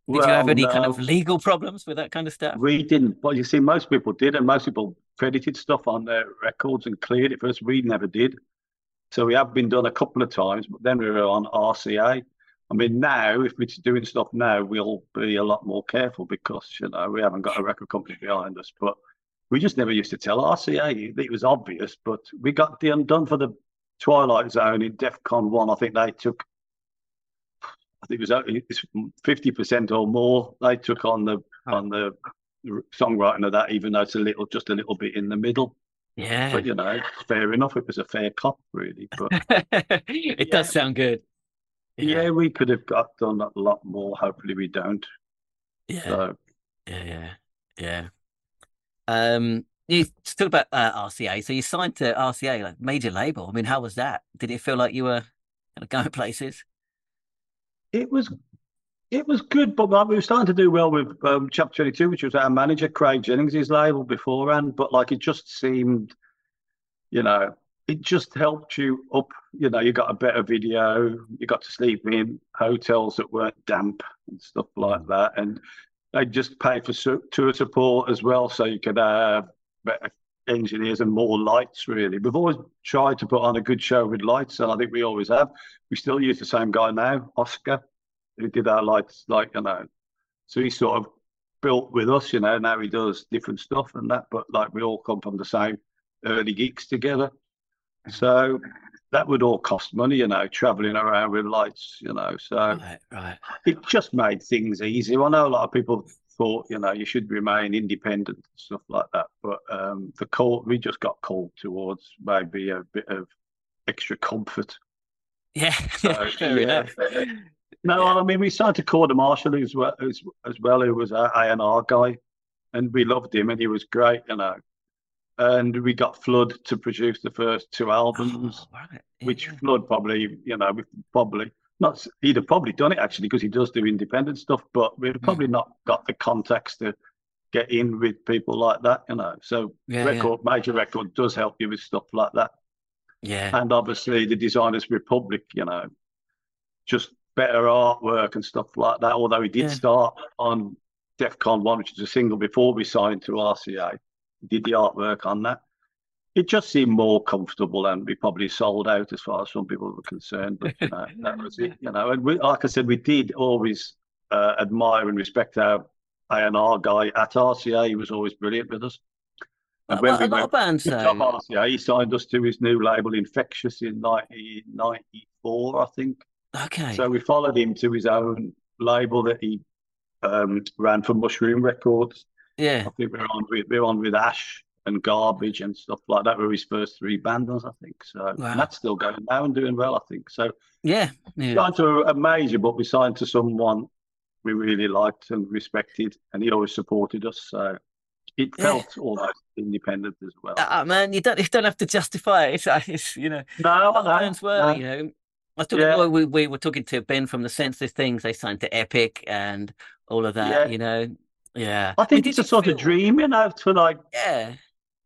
Speaker 3: Did you have
Speaker 1: Well,
Speaker 3: any kind of legal problems with that kind of stuff?
Speaker 1: We didn't, but you see, most people did, and most people credited stuff on their records and cleared it for us. We never did. So we have been done a couple of times, but then we were on RCA. I mean, now if we're doing stuff now, we'll be a lot more careful because you know we haven't got a record company behind us. But we just never used to tell RCA. It was obvious, but we got done for the Twilight Zone in DEFCON one. I think they took. I think it was fifty percent or more. They took on the
Speaker 3: Oh.
Speaker 1: on the songwriting of that, even though it's a little, just a little bit in the middle.
Speaker 3: Yeah.
Speaker 1: But you know, fair enough. It was a fair cop, really. But
Speaker 3: it does sound good.
Speaker 1: yeah, we could have got done a lot more. Hopefully, we don't.
Speaker 3: Yeah.
Speaker 1: So
Speaker 3: Yeah, yeah, yeah. Um, you talked about uh, RCA. So you signed to RCA, like major label. I mean, how was that? Did it feel like you were kind of going places?
Speaker 1: it was, it was good. But like, we were starting to do well with um, Chapter Twenty Two, which was our manager Craig Jennings' his label beforehand. But like, it just seemed, you know, it just helped you up. You know, you got a better video. You got to sleep in hotels that weren't damp and stuff like that, and they just pay for su- tour support as well, so you could have better engineers and more lights. Really, we've always tried to put on a good show with lights, and I think we always have. We still use the same guy now, Oscar, who did our lights, like you know. So he sort of built with us, you know. Now he does different stuff and that, but like we all come from the same early geeks together. So that would all cost money, you know, traveling around with lights, you know. So
Speaker 3: Right, right.
Speaker 1: it just made things easier. I know a lot of people thought, you know, you should remain independent and stuff like that. But um, the call, we just got called towards maybe a bit of extra comfort.
Speaker 3: Yeah,
Speaker 1: So,
Speaker 3: fair
Speaker 1: yeah.
Speaker 3: enough.
Speaker 1: No, I mean, we signed to Korda Marshall as well, as, as well, who was our A&R guy. And we loved him and he was great, you know. And we got Flood to produce the first two albums
Speaker 3: Oh, right.
Speaker 1: which. Flood probably, you know, probably not. He'd have probably done it actually because he does do independent stuff, but we'd have hmm. probably not got the context to get in with people like that, you know. So
Speaker 3: Yeah, yeah.
Speaker 1: record, major record does help you with stuff like that,
Speaker 3: Yeah,
Speaker 1: and obviously the Designers Republic, you know, just better artwork and stuff like that. Although he did
Speaker 3: Yeah.
Speaker 1: start on DEF CON one, which is a single before we signed to RCA, he did the artwork on that it just seemed more comfortable and we probably sold out as far as some people were concerned. But you know, that was it. You know, and we, like I said, we did always uh, admire and respect our A and R guy at RCA. He was always brilliant with us. And
Speaker 3: a,
Speaker 1: when
Speaker 3: lot-
Speaker 1: we
Speaker 3: a lot
Speaker 1: went
Speaker 3: of bands.
Speaker 1: RCA, he signed us to his new label, Infectious, in 1994, I think.
Speaker 3: Okay.
Speaker 1: So we followed him to his own label that he um, ran for Mushroom Records.
Speaker 3: yeah.
Speaker 1: I think we're on with we're on with Ash and Garbage and stuff like that. Were his first three bands, I think. So
Speaker 3: Wow.
Speaker 1: that's still going now and doing well, I think. So
Speaker 3: Yeah. Yeah.
Speaker 1: signed to a, major, but we signed to someone we really liked and respected, and he always supported us. So it
Speaker 3: Yeah.
Speaker 1: felt almost independent as well.
Speaker 3: Ah, man, you don't you don't have to justify it. It's, uh, it's you know,
Speaker 1: no,
Speaker 3: a lot of
Speaker 1: no,
Speaker 3: were,
Speaker 1: no.
Speaker 3: you know. I talking,
Speaker 1: Yeah.
Speaker 3: well, we, we were talking to Ben from the Senseless Things. They signed to Epic and all of that,
Speaker 1: Yeah.
Speaker 3: you know. Yeah.
Speaker 1: I think it's a sort of dream, you know, to like
Speaker 3: Yeah.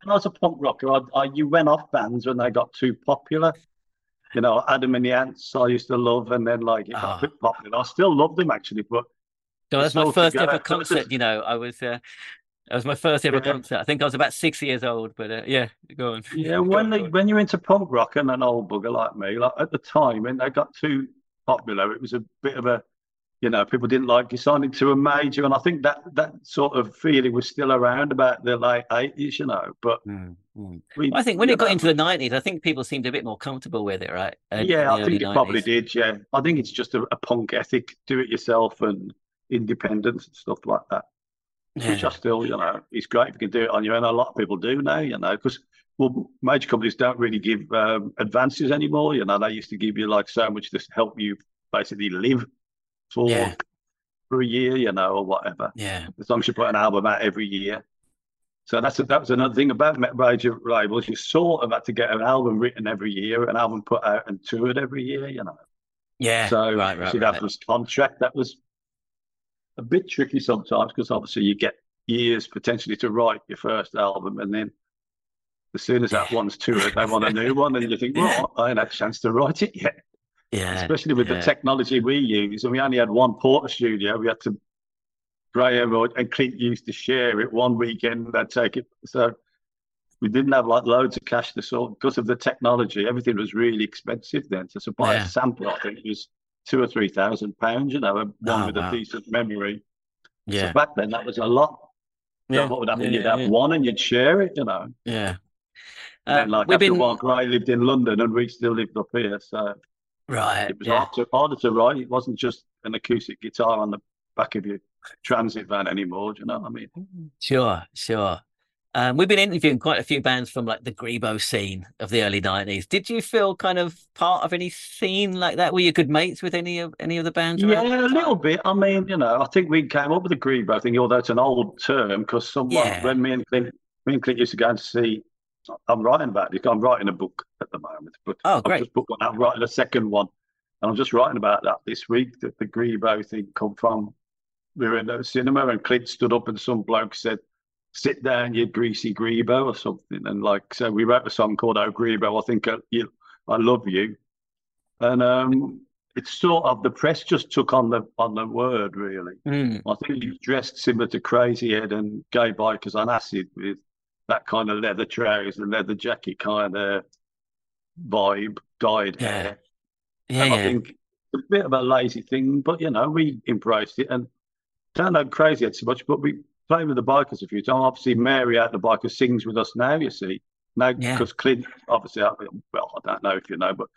Speaker 1: When I was a punk rocker, I, I, you went off bands when they got too popular. You know, Adam and the Ants, I used to love, and then like it got a popular. I still love them actually, but
Speaker 3: So that was my first
Speaker 1: together.
Speaker 3: ever concert. You know, I was. Uh, that was my first ever
Speaker 1: Yeah.
Speaker 3: concert. I think I was about six years old. But uh, yeah, go on.
Speaker 1: yeah, when they, when you're into punk rock and an old bugger like me, like at the time when they got too popular. It was a bit of a, you know, people didn't like you signing to a major, and I think that that sort of feeling was still around about the late eighties, you know. But
Speaker 3: mm, mm. We, well, I think when it got into the nineties, I think people seemed a bit more comfortable with it, right?
Speaker 1: yeah, I think it 90s. probably did. Yeah, I think it's just a, a punk ethic, do it yourself and independence and stuff like that. Yeah. Which I still, you know, it's great if you can do it on your own. A lot of people do now, you know, because well, major companies don't really give um, advances anymore. You know, they used to give you like so much to help you basically live for yeah. for a year, you know, or whatever.
Speaker 3: Yeah.
Speaker 1: As long as you put an album out every year. So that's a, that was another thing about major labels. You sort of had to get an album written every year, an album put out and toured every year, you know.
Speaker 3: Yeah.
Speaker 1: So
Speaker 3: right, right,
Speaker 1: you'd
Speaker 3: right.
Speaker 1: have this contract that was a bit tricky sometimes because obviously you get years potentially to write your first album and then as soon as that one's toured, they want a new one, and you think, well, I ain't had a chance to write it yet.
Speaker 3: Yeah.
Speaker 1: Especially with
Speaker 3: yeah.
Speaker 1: the technology we use, and we only had one Portastudio. We had to Graham and Clint used to share it one weekend. They'd take it, so we didn't have like loads of cash to sort because of the technology. Everything was really expensive then. To supply yeah. a sample, I think it was two or three thousand pounds. You know, one oh, with wow. a decent memory.
Speaker 3: Yeah.
Speaker 1: So back then, that was a lot. Yeah. what would happen? Yeah, you'd have one and you'd share it. You know.
Speaker 3: Yeah.
Speaker 1: Uh, like we've been... while I lived in London and we still lived up here, so
Speaker 3: right,
Speaker 1: it was yeah. harder, to, harder to write. It wasn't just an acoustic guitar on the back of your transit van anymore. Do you know what I mean?
Speaker 3: Sure, sure. Um, we've been interviewing quite a few bands from like the Grebo scene of the early nineties. Did you feel kind of part of any scene like that? Were you good mates with any of any of the bands?
Speaker 1: Yeah, a little bit. I mean, you know, I think we came up with the Grebo thing, although it's an old term because someone yeah. when me and Clint, me and Clint used to go and see I'm writing about it. Because I'm writing a book at the moment. But
Speaker 3: oh, great.
Speaker 1: I've just book one. I'm writing a second one. And I'm just writing about that this week that the Grebo thing come from. We were in the cinema and Clint stood up and some bloke said, Sit down, you greasy Grebo or something. And like, so we wrote a song called Oh Grebo, I think I, you, I love you. And um, it's sort of the press just took on the on the word really.
Speaker 3: Mm.
Speaker 1: I think he's dressed similar to Crazyhead and Gay Bikers on Acid with that kind of leather trousers and leather jacket kind of vibe, dyed
Speaker 3: yeah.
Speaker 1: hair.
Speaker 3: Yeah,
Speaker 1: and
Speaker 3: yeah.
Speaker 1: I think it's a bit of a lazy thing, but you know, we embraced it and don't know crazy so much, but we played with the bikers a few times. Obviously, Mary out the biker sings with us now, you see. Now, because yeah. Clint, obviously, well, I don't know if you know, but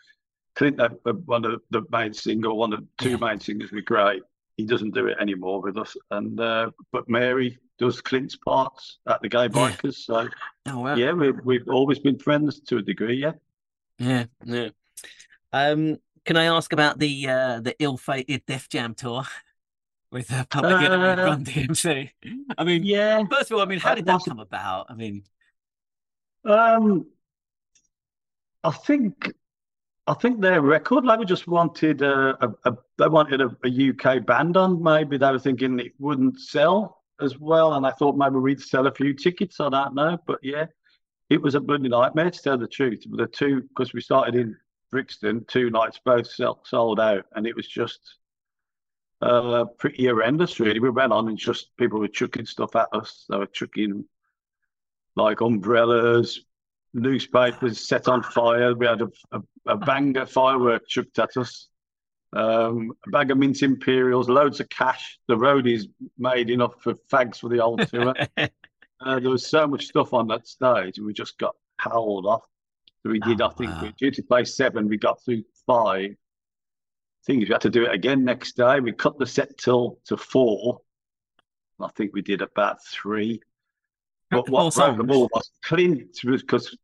Speaker 1: Clint, one of the main singer, one of the two yeah. main singers, we great. He doesn't do it anymore with us. And uh, but Mary does Clint's parts at the Gay Bikers. So,
Speaker 3: oh, wow.
Speaker 1: yeah, we've we've always been friends to a degree. Yeah.
Speaker 3: Yeah. Yeah. Um, can I ask about the uh, the ill-fated Def Jam tour with uh, Public uh, Enemy DMC? I mean,
Speaker 1: yeah.
Speaker 3: First of all, I mean, how did that come about? I mean,
Speaker 1: um, I think I think their record label just wanted a, a, a they wanted a, a, UK band on. Maybe they were thinking it wouldn't sell as well. And I thought maybe we'd sell a few tickets. I don't know, but yeah, it was a bloody nightmare to tell the truth. The two because we started in Brixton, two nights both sold out, and it was just uh, pretty horrendous. Really, we went on and just people were chucking stuff at us. They were chucking like umbrellas, newspapers set on fire. We had a, a, a banger firework chucked at us um, a bag of mint imperials, loads of cash. The road is made enough for fags for the old tour. uh, there was so much stuff on that stage, and we just got howled off. So we did, oh, I think, wow. we due to play seven, we got through five. Thing is, we had to do it again next day. We cut the set till to four. I think we did about three. But what broke them all was Clint was because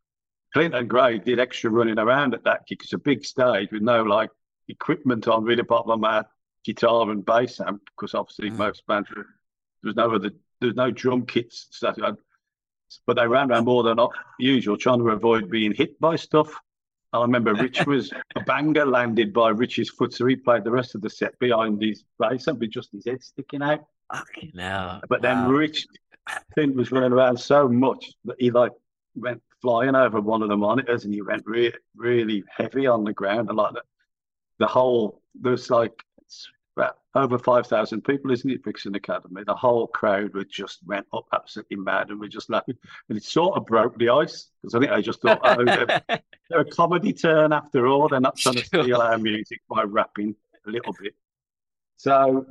Speaker 1: Clint and Gray did extra running around at that gig. It's a big stage with no like equipment on really apart from my guitar and bass amp because obviously mm. most bands there was no other there's no drum kits stuff but they ran around more than usual trying to avoid being hit by stuff I remember Rich was a banger landed by Rich's foot, so he played the rest of the set behind his bass amp with just his head sticking out.
Speaker 3: Fucking hell.
Speaker 1: But then Rich Clint was running around so much that he like went flying over one of the monitors and he went really, really heavy on the ground and like that the whole there's like about over five thousand people, isn't it, Brixton Academy? The whole crowd would just went up absolutely mad, and we just laughing, and it sort of broke the ice because I think they just thought, oh, they're, they're, a comedy turn after all. They're not trying to steal our music by rapping. a little bit. So,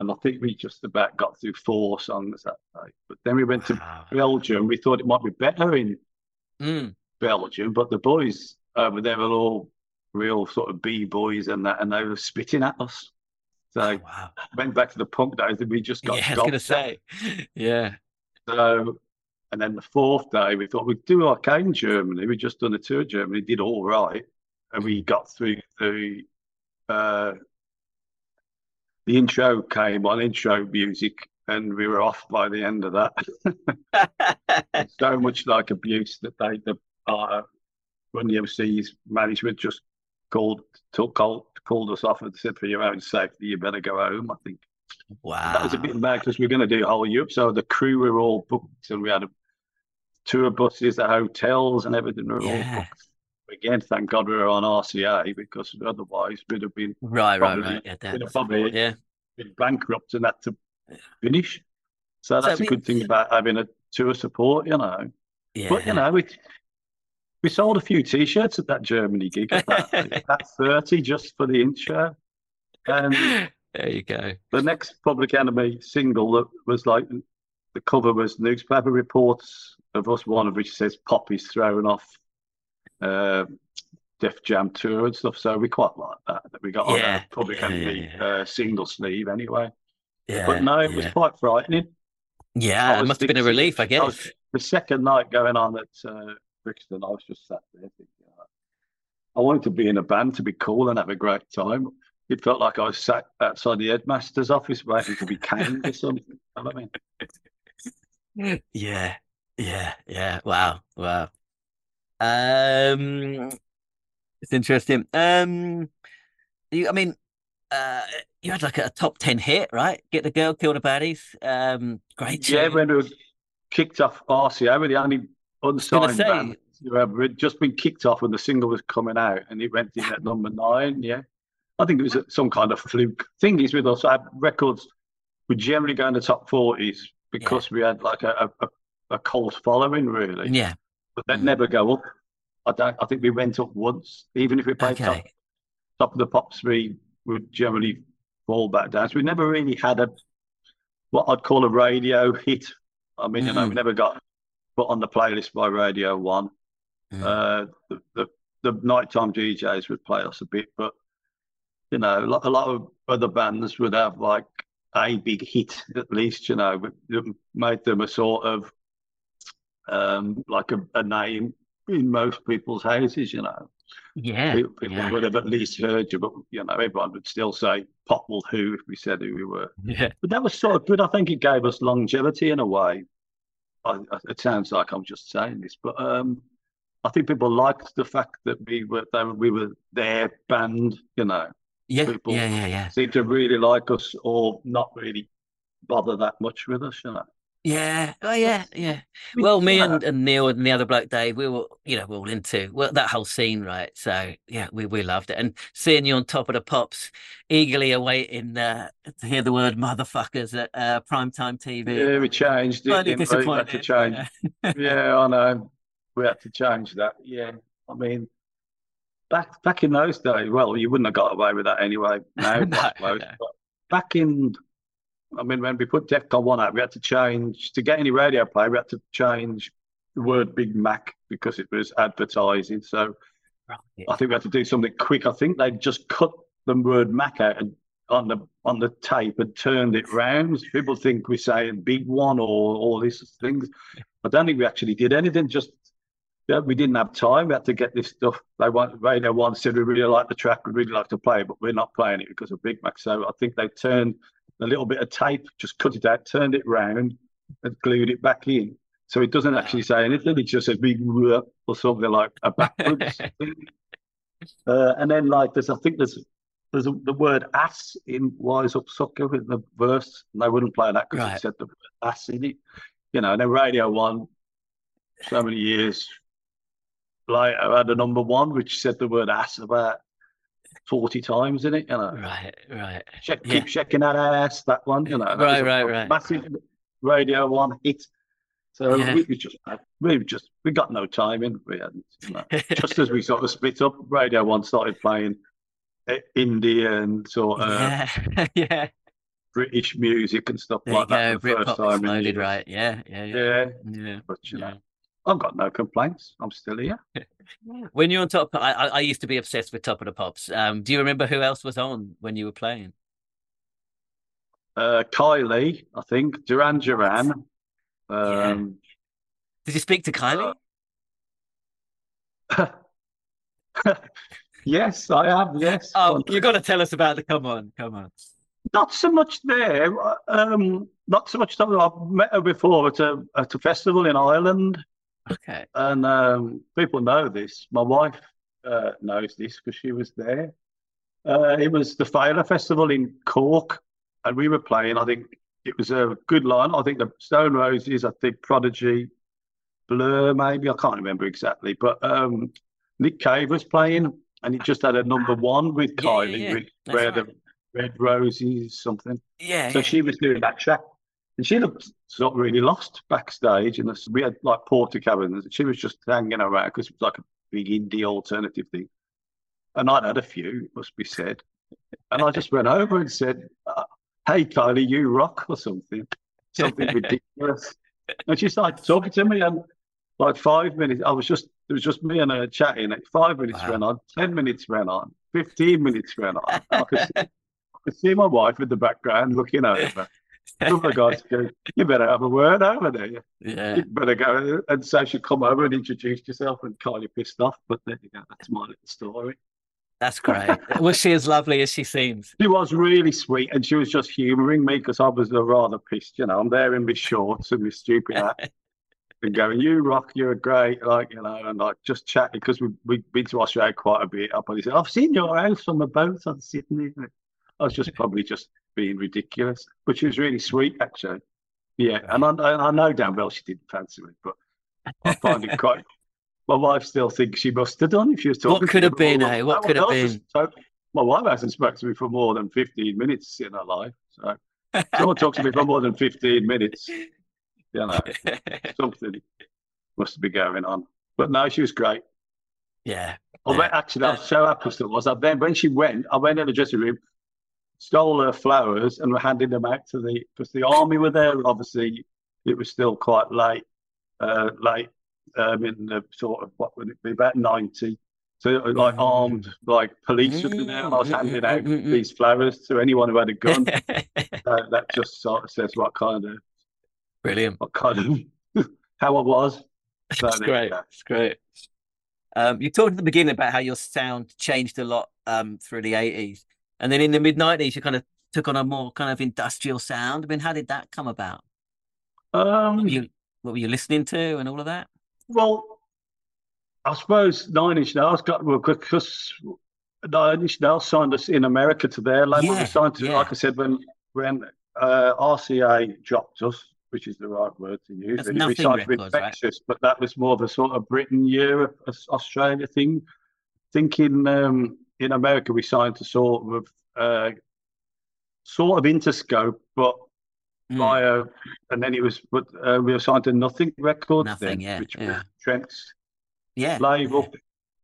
Speaker 1: and I think we just about got through four songs that day. But then we went to. Belgium. We thought it might be better in
Speaker 3: Mm.
Speaker 1: Belgium, but the boys over there were all real sort of b boys and that, and they were spitting at us. So
Speaker 3: Oh, wow.
Speaker 1: went back to the punk days, and we just got
Speaker 3: Yeah, I was gonna say. Yeah.
Speaker 1: So, and then the fourth day, we thought we'd do okay in Germany. We'd just done a tour of Germany, did all right, and we got through the uh, the intro came on, intro music, and we were off by the end of that. so much like abuse that they the uh, when the MC's management just called took called called us off and said for your own safety you better go home. I think
Speaker 3: wow.
Speaker 1: that was a bit mad because we are going to do whole Europe. So the crew were all booked and we had a tour buses, the hotels and everything were all booked. Again, thank God we were on RCA because otherwise we'd have been,
Speaker 3: Right, right,
Speaker 1: probably-
Speaker 3: right. Yeah,
Speaker 1: we'd have probably
Speaker 3: yeah.
Speaker 1: been bankrupt and had to finish. So
Speaker 3: So,
Speaker 1: that's
Speaker 3: mean-
Speaker 1: a good thing about having a tour support, you know.
Speaker 3: Yeah.
Speaker 1: But you know, we we sold a few T-shirts at that Germany gig. About, about thirty just for the intro. And
Speaker 3: there you go.
Speaker 1: the next Public Enemy single that was like the cover was newspaper reports of us, one of which says Poppy's thrown off uh, Def Jam tour and stuff. So we quite like that. That we got on
Speaker 3: Yeah,
Speaker 1: a Public
Speaker 3: yeah,
Speaker 1: Enemy
Speaker 3: yeah,
Speaker 1: Uh, single sleeve anyway.
Speaker 3: Yeah.
Speaker 1: but no, it was quite frightening.
Speaker 3: Yeah,
Speaker 1: I
Speaker 3: it must have been a relief, I
Speaker 1: I
Speaker 3: guess.
Speaker 1: was- the second night going on at uh, Brixton, I was just sat there thinking, like, I wanted to be in a band to be cool and have a great time. It felt like I was sat outside the headmaster's office waiting to be caned or something. You know what I mean?
Speaker 3: Yeah, yeah, yeah. Wow, wow. Um, it's interesting. Um, you, I mean, uh, you had like a top ten hit, right? Get the girl, kill the baddies. Um, great.
Speaker 1: Yeah,
Speaker 3: tune.
Speaker 1: when we were kicked off RCA, we're the only unsigned
Speaker 3: say-
Speaker 1: band who had just been kicked off when the single was coming out, and it went in at number nine. Yeah, I think it was some kind of fluke. Thing is, with us, our records would generally go in the top forties because we had like a, a, a cult following, really.
Speaker 3: Yeah.
Speaker 1: But they'd
Speaker 3: Mm.
Speaker 1: never go up. I don't. I think we went up once, even if we played top,
Speaker 3: Okay.
Speaker 1: top of the pops. We would generally fall back down. So we never really had a what I'd call a radio hit. I mean, you know, we never got put on the playlist by Radio One.
Speaker 3: Mm.
Speaker 1: Uh, the, the the nighttime DJs would play us a bit, but you know, a lot, a lot of other bands would have like a big hit at least. You know, made them a sort of um, like a, a name in most people's houses. You know,
Speaker 3: Yeah.
Speaker 1: people, people
Speaker 3: yeah.
Speaker 1: would have at least heard you, but you know, everyone would still say "Pop will who" if we said who we were.
Speaker 3: Yeah.
Speaker 1: But that was sort of good. I think it gave us longevity in a way. I, it sounds like I'm just saying this, but um, I think people liked the fact that we were they, we were their band. You know,
Speaker 3: Yeah.
Speaker 1: people-
Speaker 3: Yeah. Yeah. Yeah.
Speaker 1: seemed to really like us or not really bother that much with us. You know,
Speaker 3: Yeah. Oh, yeah. Yeah. Well, me and, and Neil and the other bloke Dave, we were, you know, we are all into well that whole scene, right? So yeah, we we loved it, and seeing you on top of the pops, eagerly awaiting uh, to hear the word "motherfuckers" at uh, primetime TV.
Speaker 1: yeah, we changed it.
Speaker 3: Slightly
Speaker 1: didn't we? We to change. yeah, I know. We had to change that. Yeah, I mean, back back in those days, well, you wouldn't have got away with that anyway. Now,
Speaker 3: No, no.
Speaker 1: But back in, I mean, when we put DEFCON one out, we had to change to get any radio play. We had to change the word Big Mac because it was advertising. So
Speaker 3: Right.
Speaker 1: I think we had to do something quick. I think they just cut the word Mac out and on the on the tape and turned it round. People think we're saying big one or all these things. I don't think we actually did anything. Just yeah, we didn't have time. We had to get this stuff. They want Radio One said we really like the track, We'd really like to play, it, but we're not playing it because of Big Mac. So I think they turned a little bit of tape, just cut it out, turned it round, and glued it back in. So it doesn't actually say anything. It just says big or something like a backwards. Uh, and then like there's, I think there's there's a, the word ass in Wise Up Sucker in the verse, and they wouldn't play that because
Speaker 3: Right.
Speaker 1: it said the word ass in it. You know, and then Radio One, so many years later, I had a number one which said the word ass about forty times in it. You know,
Speaker 3: Right. Right.
Speaker 1: Check,
Speaker 3: Yeah.
Speaker 1: keep checking that ass, that one. You know,
Speaker 3: Right, right, right.
Speaker 1: Massive Radio One hit. So
Speaker 3: Yeah.
Speaker 1: we, we just we just we got no time in. We hadn't, you know. just as we sort of split up, Radio One started playing uh, Indian sort of
Speaker 5: yeah, yeah.
Speaker 1: British music and stuff
Speaker 5: There
Speaker 1: like that.
Speaker 5: go.
Speaker 1: for the first time
Speaker 5: exploded, right? Yeah, yeah, yeah.
Speaker 1: Yeah,
Speaker 5: yeah.
Speaker 1: but you
Speaker 5: yeah.
Speaker 1: know, I've got no complaints. I'm still here.
Speaker 5: When you're on top, I, I used to be obsessed with Top of the Pops. Um, do you remember who else was on when you were playing?
Speaker 1: Uh, Kylie, I think Duran Duran. Um,
Speaker 5: Did you speak to Kylie?
Speaker 1: yes, I have. Yes.
Speaker 5: oh, you got to tell us about the. Come on, come on.
Speaker 1: Not so much there. Um, not so much. I've met her before at a at a festival in Ireland,
Speaker 5: Okay.
Speaker 1: and um, people know this. My wife uh, knows this because she was there. Uh, it was the Fire Festival in Cork, and we were playing. I think it was a good line. I think the Stone Roses. I think Prodigy, Blur, maybe I can't remember exactly, but um, Nick Cave was playing, and he just had a number one with
Speaker 5: Yeah, yeah,
Speaker 1: Kylie,
Speaker 5: yeah.
Speaker 1: with
Speaker 5: That's
Speaker 1: where
Speaker 5: right.
Speaker 1: the Red Roses something.
Speaker 5: Yeah.
Speaker 1: So
Speaker 5: yeah.
Speaker 1: she was doing that track, and she looked of really lost backstage. And we had like Portakabins. She was just hanging around because it was like a big indie alternative thing. And I'd had a few, it must be said. And I just went over and said, uh, "Hey, Kylie, you rock" or something, something ridiculous. And she started talking to me, and like five minutes, I was just it was just me and her chatting. Like five minutes
Speaker 5: Wow.
Speaker 1: went on, ten minutes went on, fifteen minutes went on. I could see, I could see my wife in the background looking over. Oh my God, you better have a word over there.
Speaker 5: Yeah.
Speaker 1: you better go. And so she come over and introduced herself and Kylie pissed off. But there you go. That's my little story.
Speaker 5: That's great. Was she as lovely as she seems?
Speaker 1: She was really sweet and she was just humouring me because I was rather pissed. You know, I'm there in my shorts and my stupid hat and going, you rock, you're a great. Like, you know, and like just chatting because we, we've been to Australia quite a bit. Up and he said, I've seen your house on the boat on Sydney. I was just probably just being ridiculous, but she was really sweet actually. Yeah, and I, I know damn well she didn't fancy me, but I find it quite. My wife still thinks she must have done if she was talking.
Speaker 5: What could have been, eh? What could have been?
Speaker 1: so- my wife hasn't spoken to me for more than 15 minutes in her life. So someone talks to me for more than 15 minutes, you know, something must be going on. But no, she was great.
Speaker 5: yeah.
Speaker 1: I
Speaker 5: Yeah.
Speaker 1: went, actually, I was so happy still was. I then when she went, I went in the dressing room, stole her flowers, and were handing them out to the because the army were there. Obviously, it was still quite late, uh, late um, in the sort of what would it be about ninety. So like
Speaker 5: Mm.
Speaker 1: armed, like police were there. and I was
Speaker 5: Mm, mm,
Speaker 1: handing out
Speaker 5: mm, mm.
Speaker 1: these flowers to anyone who had a gun. Uh, that just sort of says what kind of
Speaker 5: Brilliant.
Speaker 1: what kind of how I was. So
Speaker 5: It's great.
Speaker 1: go.
Speaker 5: It's great. Um, you talked at the beginning about how your sound changed a lot um, through the 80s. And then in the mid 90s, you kind of took on a more kind of industrial sound. I mean, how did that come about? What
Speaker 1: Um,
Speaker 5: were you, what were you listening to and all of that?
Speaker 1: Well, I suppose Nine Inch Nails got well because Nine Inch Nails signed us in America to their label.
Speaker 5: Yeah,
Speaker 1: we signed to,
Speaker 5: yeah.
Speaker 1: like I said, when when uh, RCA dropped us, which is the right word to use.
Speaker 5: That's
Speaker 1: we
Speaker 5: Nothing
Speaker 1: signed with
Speaker 5: Records, right?
Speaker 1: But that was more of a sort of Britain, Europe, Australia thing. Thinking um, in America, we signed to sort of uh, sort of Interscope, but
Speaker 5: Mm.
Speaker 1: via, and then it was, but uh, we were signed to Nothing Records,
Speaker 5: Nothing,
Speaker 1: then,
Speaker 5: yeah,
Speaker 1: which was
Speaker 5: yeah.
Speaker 1: Trent's
Speaker 5: Yeah.
Speaker 1: label,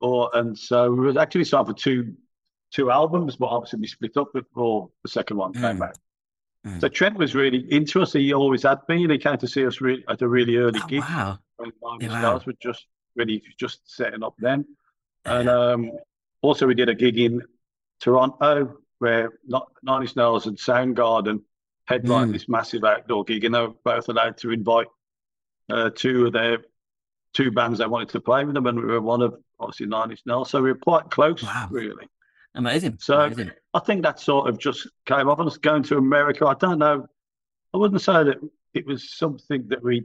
Speaker 1: or and so we was actually signed for two two albums, but obviously we split up before the second one came
Speaker 5: Mm.
Speaker 1: out.
Speaker 5: Mm.
Speaker 1: So Trent was really into us. He always had been. He came to see us re- at a really early
Speaker 5: Oh,
Speaker 1: gig
Speaker 5: wow.
Speaker 1: when
Speaker 5: Yeah, wow.
Speaker 1: Were just really just setting up then. And um, also we did a gig in Toronto where Nine Inch Nails and Soundgarden headlined
Speaker 5: Mm.
Speaker 1: this massive outdoor gig, and they were both allowed to invite uh, two of their two bands they wanted to play with them, and we were one of obviously Nine Inch Nails, so we were quite close,
Speaker 5: Wow.
Speaker 1: really.
Speaker 5: Amazing.
Speaker 1: So-
Speaker 5: Amazing.
Speaker 1: I think that sort of just came off. Us going to America, I don't know. I wouldn't say that it was something that we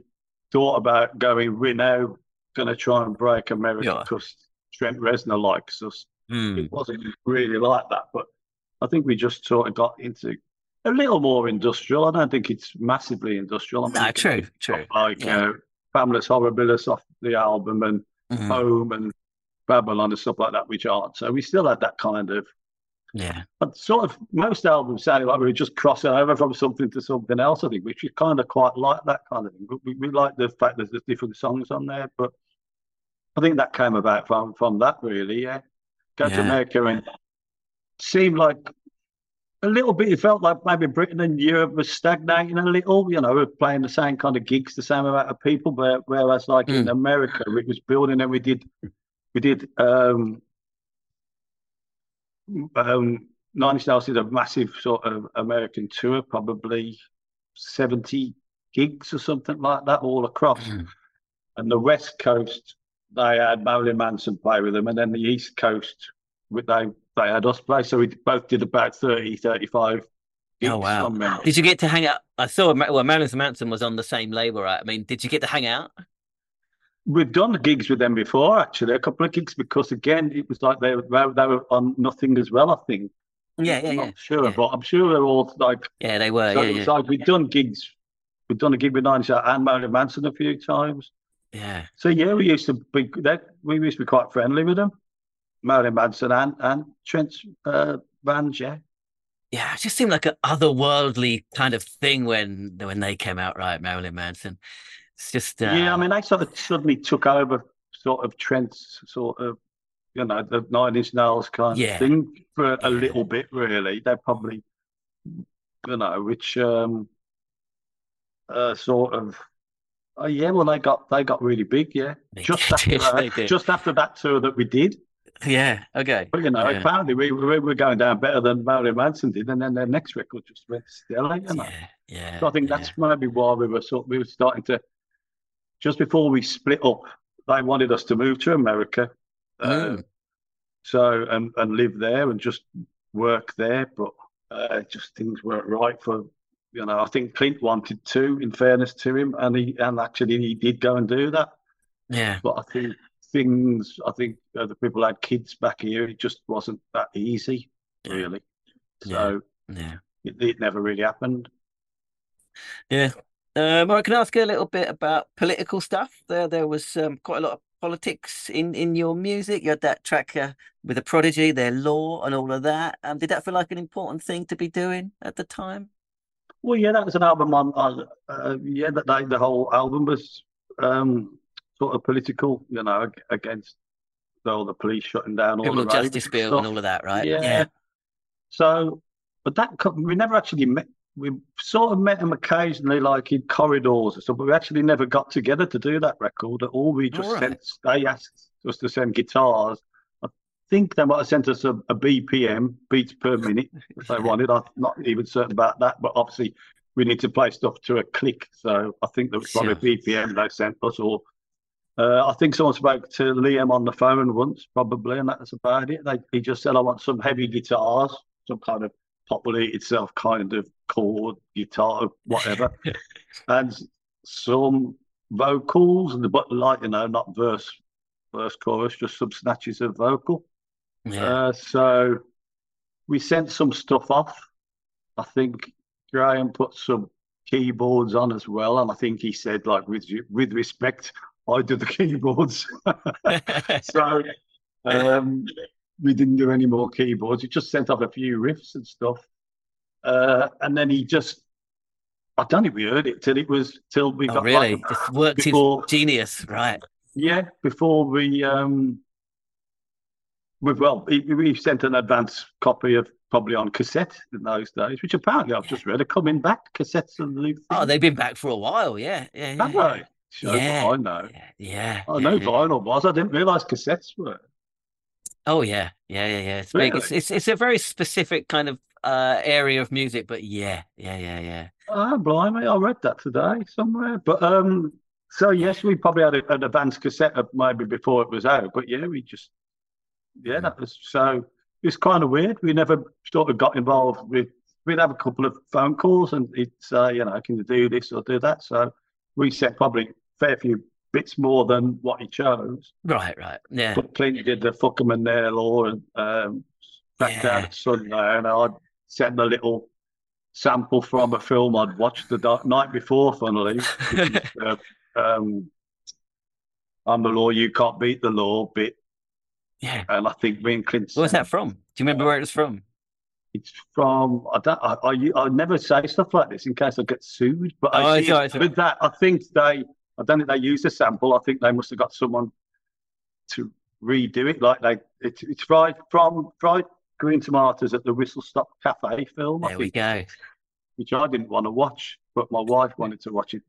Speaker 1: thought about going. We're now going to try and break America
Speaker 5: Yeah.
Speaker 1: because Trent Reznor likes us.
Speaker 5: Mm.
Speaker 1: It wasn't really like that, but I think we just sort of got into a little more industrial. I don't think it's massively industrial. I mean,
Speaker 5: No, true, true.
Speaker 1: Like
Speaker 5: Yeah.
Speaker 1: uh, Horribilis off the album and
Speaker 5: Mhm.
Speaker 1: Home and Babylon and stuff like that, which aren't. So we still had that kind of
Speaker 5: Yeah.
Speaker 1: but sort of most albums sounded like we were just crossing over from something to something else, I think, which we kind of quite like that kind of thing. But we, we like the fact that there's different songs on there. But I think that came about from from that really, yeah. Go to
Speaker 5: Yeah.
Speaker 1: America and seemed like a little bit. It felt like maybe Britain and Europe was stagnating a little. You know, we're playing the same kind of gigs, the same amount of people, but whereas like in
Speaker 3: Mm.
Speaker 1: America, it was building, and we did, we did. um um, Nine Inch Nails did a massive sort of American tour, probably 70 gigs or something like that, all across.
Speaker 3: Mm.
Speaker 1: And the West Coast, they had Marilyn Manson play with them. And then the East Coast, they, they had us play. So we both did about 30, 35.
Speaker 3: Oh, wow. Did you get to hang out? I saw well, Marilyn Manson was on the same label, right? I mean, did you get to hang out?
Speaker 1: We've done gigs with them before, actually, a couple of gigs, because again, it was like they, were- they, were on nothing as well, I think.
Speaker 3: Yeah, yeah,
Speaker 1: I'm
Speaker 3: yeah,
Speaker 1: not sure,
Speaker 3: yeah.
Speaker 1: but I'm sure they're all like
Speaker 3: yeah. They were.
Speaker 1: So
Speaker 3: yeah, yeah,
Speaker 1: like we've done gigs. We've done a gig with Nine Inch and Marilyn Manson a few times.
Speaker 3: Yeah.
Speaker 1: So yeah, we used to be that we used to be quite friendly with them. Marilyn Manson and and Trent uh, Van yeah.
Speaker 3: Yeah, it just seemed like an otherworldly kind of thing when when they came out, right? Marilyn Manson. It's just uh,
Speaker 1: Yeah, I mean they sort of suddenly took over sort of Trent's sort of you know the Nine Inch Nails kind
Speaker 3: Yeah.
Speaker 1: of thing for a
Speaker 3: Yeah.
Speaker 1: little bit really. They probably you know which um uh sort of. Oh yeah, well they got they got really big, yeah.
Speaker 3: They
Speaker 1: Just
Speaker 3: did,
Speaker 1: after
Speaker 3: they
Speaker 1: that,
Speaker 3: did.
Speaker 1: just after that tour that we did,
Speaker 3: yeah. Okay.
Speaker 1: But you know,
Speaker 3: Yeah.
Speaker 1: apparently we, we were going down better than Marilyn Manson did, and then their next record just went stellar. You know?
Speaker 3: Yeah, yeah.
Speaker 1: So I think
Speaker 3: yeah.
Speaker 1: that's maybe why we were sort we were starting to just before we split up. They wanted us to move to America, uh,
Speaker 3: Mm.
Speaker 1: so and and live there and just work there, but uh, just things weren't right for. You know, I think Clint wanted to, in fairness to him, and he and actually he did go and do that.
Speaker 3: yeah.
Speaker 1: But I think things, I think uh, the people had kids back here. It just wasn't that easy,
Speaker 3: Yeah.
Speaker 1: really.
Speaker 3: Yeah.
Speaker 1: So
Speaker 3: Yeah.
Speaker 1: it, it never really happened.
Speaker 3: Yeah. Um, I can ask you a little bit about political stuff. There, there was um, quite a lot of politics in in your music. You had that track uh, with the Prodigy, their law, and all of that. Um, did that feel like an important thing to be doing at the time?
Speaker 1: Well, yeah, that was an album on. on uh, yeah, that they, the whole album was um, sort of political, you know, ag- against all the police shutting down all
Speaker 3: Criminal
Speaker 1: the
Speaker 3: justice bill and all of that, right?
Speaker 1: Yeah.
Speaker 3: Yeah.
Speaker 1: So, but that we never actually met. We sort of met him occasionally, like in corridors or something. But we actually never got together to do that record at all. We just
Speaker 3: All right.
Speaker 1: sent. They asked us to send guitars. I think they might have sent us a, a BPM beats per minute if they wanted. I'm not even certain about that, but obviously we need to play stuff to a click. So I think there was probably a BPM they sent us, or uh, I think someone spoke to Liam on the phone once, probably, and that's about it. They, he just said, "I want some heavy guitars, some kind of Pop Will Eat Itself kind of chord guitar, whatever, and some vocals, and but like you know, not verse, verse, chorus, just some snatches of vocal."
Speaker 3: Yeah.
Speaker 1: Uh, so we sent some stuff off. I think Graham put some keyboards on as well, and I think he said, like, with with respect, I do the keyboards. so um, we didn't do any more keyboards. We just sent off a few riffs and stuff, uh, and then he just. I don't think we heard it till it was till we
Speaker 3: oh,
Speaker 1: got
Speaker 3: really?
Speaker 1: like,
Speaker 3: Just worked
Speaker 1: before-
Speaker 3: his genius, right?
Speaker 1: yeah, before we um, we well, we, sent an advance copy of probably on cassette in those days, which apparently I've just read are coming back. Cassettes and new
Speaker 3: Oh, they've been back for a while. Yeah. Yeah. yeah,
Speaker 1: Have? Shows
Speaker 3: Yeah.
Speaker 1: I know.
Speaker 3: Yeah.
Speaker 1: I know
Speaker 3: yeah.
Speaker 1: vinyl was. I didn't realise cassettes were.
Speaker 3: Oh yeah, yeah, yeah, yeah. It's big. It's, it's it's a very specific kind of uh area of music, but yeah, yeah, yeah, yeah.
Speaker 1: Oh, blimey, I read that today somewhere. But um, so yes, we probably had a, an advanced cassette maybe before it was out. But yeah, we just yeah, that was so. It's kind of weird. We never sort of got involved with. We'd have a couple of phone calls, and he'd say, you know, can you do this or do that? So we sent probably a fair few bits more than what he chose.
Speaker 3: Right, right. Yeah.
Speaker 1: But Clint did the fuck 'em and their law and um, back down
Speaker 3: Yeah.
Speaker 1: at Sunday, and I'd send a little sample from a film I'd watched the da- night before, funnily. is, uh, um, I'm the law, you can't beat the law bit.
Speaker 3: Yeah.
Speaker 1: And I think me and Clint.
Speaker 3: Where's that from? Do you remember uh, where it was from?
Speaker 1: It's from. I don't. I, I, I never say stuff like this in case I get sued. But
Speaker 3: Oh,
Speaker 1: I
Speaker 3: it's
Speaker 1: see
Speaker 3: all right, it's all
Speaker 1: with that, I think they. I don't think they used a sample. I think they must have got someone to redo it. Like they, it's it's right from Fried Green Tomatoes at the Whistle Stop Cafe film.
Speaker 3: There we go.
Speaker 1: which I didn't want to watch, but my wife wanted to watch it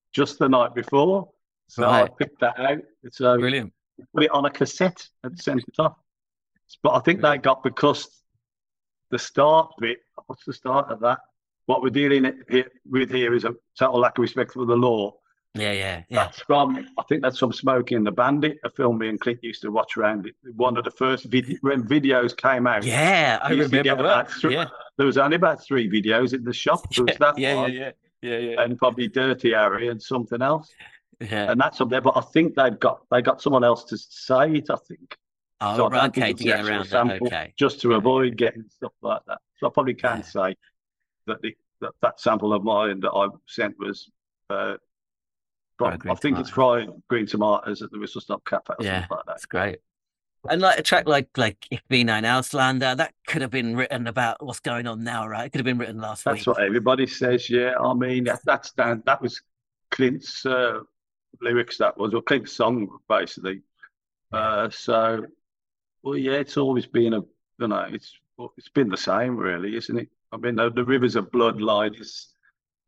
Speaker 1: just the night before. So I picked that out. It's so
Speaker 3: Brilliant.
Speaker 1: Put it on a cassette and sent it off. But I think they got because the start bit. What's the start of that? What we're dealing it with here is a total lack of respect for the law.
Speaker 3: Yeah, yeah, yeah.
Speaker 1: That's from I think that's from Smokey and the Bandit, a film me and Clint used to watch around it. One of the first when videos came out.
Speaker 3: Yeah, I
Speaker 1: we used to
Speaker 3: remember
Speaker 1: about three-
Speaker 3: Yeah,
Speaker 1: There was only about three videos in the shop. There was
Speaker 3: yeah,
Speaker 1: that
Speaker 3: yeah,
Speaker 1: one,
Speaker 3: yeah, yeah, yeah,
Speaker 1: and probably Dirty Harry and something else.
Speaker 3: Yeah.
Speaker 1: And that's up there. But I think they've got they got someone else to say it, I think.
Speaker 3: Oh,
Speaker 1: So
Speaker 3: right, okay, to get around that. Okay.
Speaker 1: just to avoid getting stuff like that. So I probably can
Speaker 3: Yeah.
Speaker 1: say that the that, that sample of mine that I sent was uh, from, I think it's fried green tomatoes at the Whistle Stop Cafe or
Speaker 3: Yeah.
Speaker 1: something like that.
Speaker 3: That's great. And like a track like like Ich bin ein Ausländer, that could have been written about what's going on now, right? It could have been written last
Speaker 1: That's
Speaker 3: week.
Speaker 1: That's what everybody says. Yeah, I mean that, that's down. That was Clint's uh, lyrics. That was or Clint's song basically. Uh, so, well, yeah, it's always been a you know it's it's been the same really, isn't it? I mean, the, the rivers of bloodline is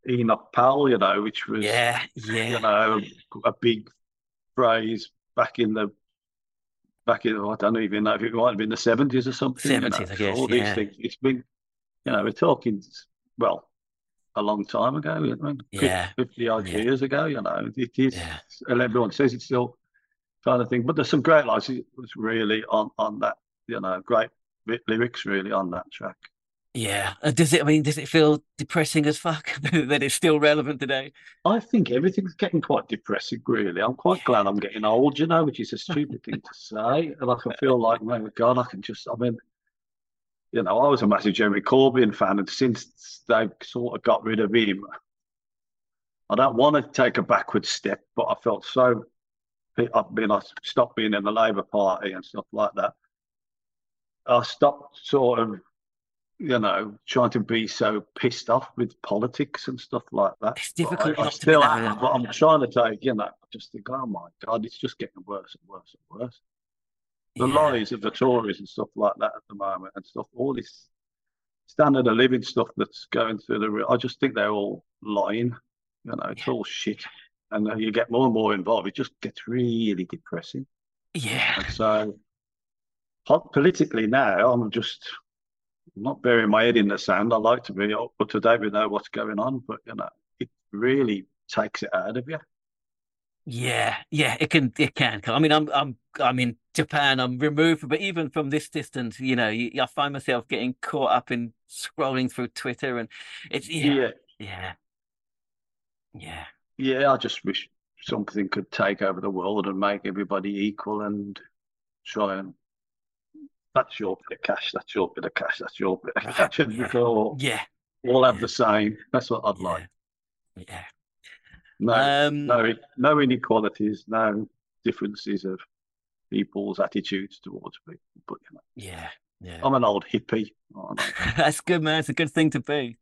Speaker 1: Enoch Powell, you know, which was
Speaker 3: Yeah, yeah.
Speaker 1: you know a big phrase back in the back in I don't even know if it might have been the seventies or something. you know.
Speaker 3: 70s, I guess,
Speaker 1: All these things. It's been, you know, we're talking well a long time ago. You know,
Speaker 3: Yeah.
Speaker 1: fifty odd
Speaker 3: Yeah.
Speaker 1: years ago. You know, it is.
Speaker 3: Yeah.
Speaker 1: And everyone says it's still kind of thing, but there's some great lines. It was really on on that. You know, great lyrics really on that track.
Speaker 3: Yeah. Uh, Does it, I mean, does it feel depressing as fuck that it's still relevant today?
Speaker 1: I think everything's getting quite depressing, really. I'm quite
Speaker 3: Yeah.
Speaker 1: glad I'm getting old, you know, which is a stupid thing to say. And I can feel like, oh my God, I can just, I mean, you know, I was a massive Jeremy Corbyn fan, and since they've sort of got rid of him, I don't want to take a backward step, but I felt so, I mean, I stopped being in the Labour Party and stuff like that. I stopped sort of, you know, trying to be so pissed off with politics and stuff like that.
Speaker 3: It's
Speaker 1: But
Speaker 3: difficult
Speaker 1: I, I
Speaker 3: be
Speaker 1: still am, but I'm trying to take, you know, I just think, oh my God, it's just getting worse and worse and worse. The
Speaker 3: Yeah.
Speaker 1: lies of the Tories and stuff like that at the moment and stuff, all this standard of living stuff that's going through the, I just think they're all lying. You know, it's
Speaker 3: Yeah.
Speaker 1: all shit. And you get more and more involved, it just gets really depressing.
Speaker 3: Yeah.
Speaker 1: And so, po- politically now, I'm just not burying my head in the sand. I like to be up to date with know what's going on, but you know, it really takes it out of you.
Speaker 3: Yeah, yeah, it can, it can. I mean, I'm, I'm, I'm in Japan. I'm removed, but even from this distance, you know, I find myself getting caught up in scrolling through Twitter, and it's yeah,
Speaker 1: Yeah,
Speaker 3: yeah, yeah.
Speaker 1: I just wish something could take over the world and make everybody equal and try and. That's your bit of cash. That's your bit of cash. That's your bit of cash. And
Speaker 3: yeah.
Speaker 1: all,
Speaker 3: yeah,
Speaker 1: all have
Speaker 3: yeah.
Speaker 1: the same. That's what I'd
Speaker 3: yeah,
Speaker 1: like.
Speaker 3: yeah.
Speaker 1: No,
Speaker 3: Um,
Speaker 1: no, no inequalities, no differences of people's attitudes towards people. But you know,
Speaker 3: yeah, yeah.
Speaker 1: I'm an old hippie. aren't
Speaker 3: That's good, man. It's a good thing to be.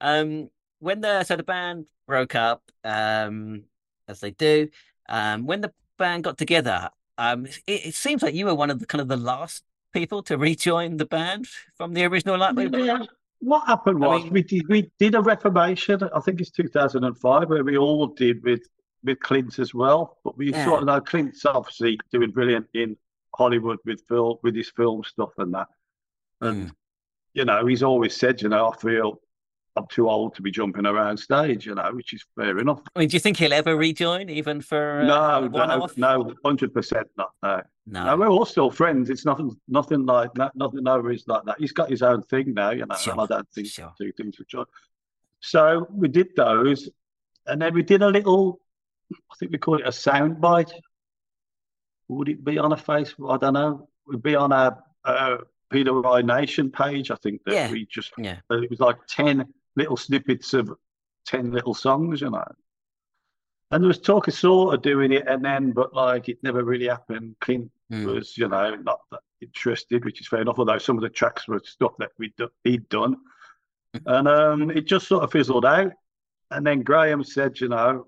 Speaker 3: Um, when the so the band broke up, um, as they do, um, when the band got together, um, it, it seems like you were one of the kind of the last people to rejoin the band from the original. Like,
Speaker 1: Yeah. What happened
Speaker 3: I
Speaker 1: was
Speaker 3: mean-
Speaker 1: we did we did a reformation. I think it's 2005 where we all did with with Clint as well. But we
Speaker 3: Yeah.
Speaker 1: sort of know Clint's obviously doing brilliant in Hollywood with film with his film stuff and that. And
Speaker 3: Mm.
Speaker 1: you know, he's always said, you know, I feel I'm too old to be jumping around stage, you know, which is fair enough.
Speaker 3: I mean, do you think he'll ever rejoin, even for uh,
Speaker 1: no, no, no, hundred percent not. No.
Speaker 3: no,
Speaker 1: No, we're all still friends. It's nothing, nothing like that. Nothing over is like that. He's got his own thing now, you know.
Speaker 3: Sure,
Speaker 1: And I don't think
Speaker 3: sure.
Speaker 1: two things for John. So we did those, and then we did a little. I think we call it a sound bite. Would it be on a Facebook? I don't know. Would be on a, a Peter Rye Nation page. I think that
Speaker 3: Yeah.
Speaker 1: we just.
Speaker 3: Yeah.
Speaker 1: It was like ten little snippets of ten little songs, you know. And there was talk of sort of doing it, and then, but like it never really happened. Clint
Speaker 3: Mm.
Speaker 1: was, you know, not that interested, which is fair enough. Although some of the tracks were stuff that we do, he'd done, and um, it just sort of fizzled out. And then Graham said, you know,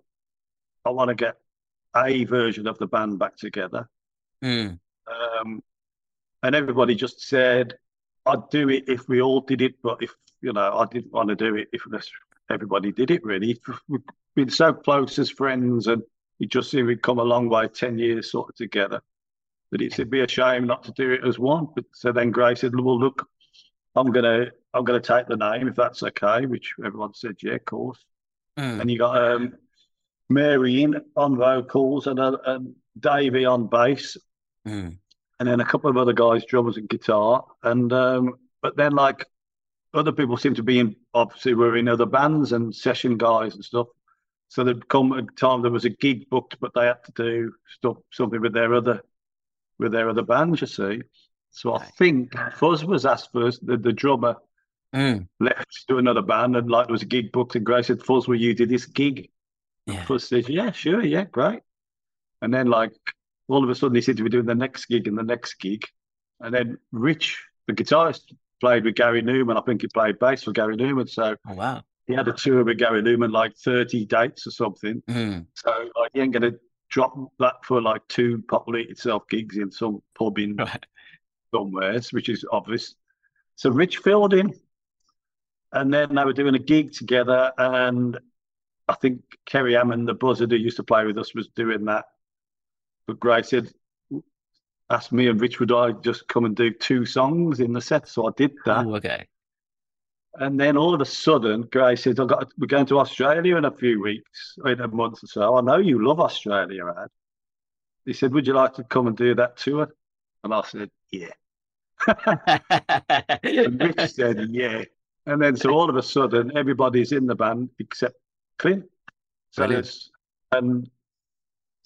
Speaker 1: I want to get a version of the band back together.
Speaker 3: Mm.
Speaker 1: Um, and everybody just said, I'd do it if we all did it, but if you know, I didn't want to do it if everybody did it. Really, we've been so close as friends, and we just seem we've come a long way, ten years sort of together. That it'd be a shame not to do it as one. But so then Grace said, "Well, look, I'm gonna I'm gonna take the name if that's okay." Which everyone said, "Yeah, of course."
Speaker 3: Mm.
Speaker 1: And you got um, Mary in on vocals and, uh, and Davey on bass,
Speaker 3: Mm.
Speaker 1: and then a couple of other guys, drummers and guitar. And um, but then like other people seem to be in obviously were in other bands and session guys and stuff. So there'd come a time there was a gig booked, but they had to do stuff something with their other with their other bands, you see. So I think Fuzz was asked first, the, the drummer
Speaker 3: Mm.
Speaker 1: left to another band and like there was a gig booked and Grace said, Fuzz, will you do this gig?
Speaker 3: Yeah.
Speaker 1: Fuzz says, Yeah, sure, yeah, great. And then like all of a sudden he said to be doing the next gig and the next gig. And then Rich, the guitarist, played with Gary Numan. I think he played bass for Gary Numan. So
Speaker 3: Oh wow.
Speaker 1: he had a tour with Gary Numan, like 30 dates or something.
Speaker 3: Mm.
Speaker 1: So like, he ain't gonna drop that for like two properly itself gigs in some pub in
Speaker 3: Right.
Speaker 1: somewhere, which is obvious. So Rich filled in, and then they were doing a gig together, and I think Kerry Hammond, the buzzard who used to play with us, was doing that. But Grace said, asked me and Rich would I just come and do two songs in the set, so I did that.
Speaker 3: Oh, okay.
Speaker 1: And then all of a sudden, Grace said, I got, we're going to Australia in a few weeks, in a month or so. I know you love Australia, Ad. He said, Would you like to come and do that tour? And I said, Yeah. And Rich said, Yeah. And then so all of a sudden, everybody's in the band except Clint. So
Speaker 3: Brilliant.
Speaker 1: it's, and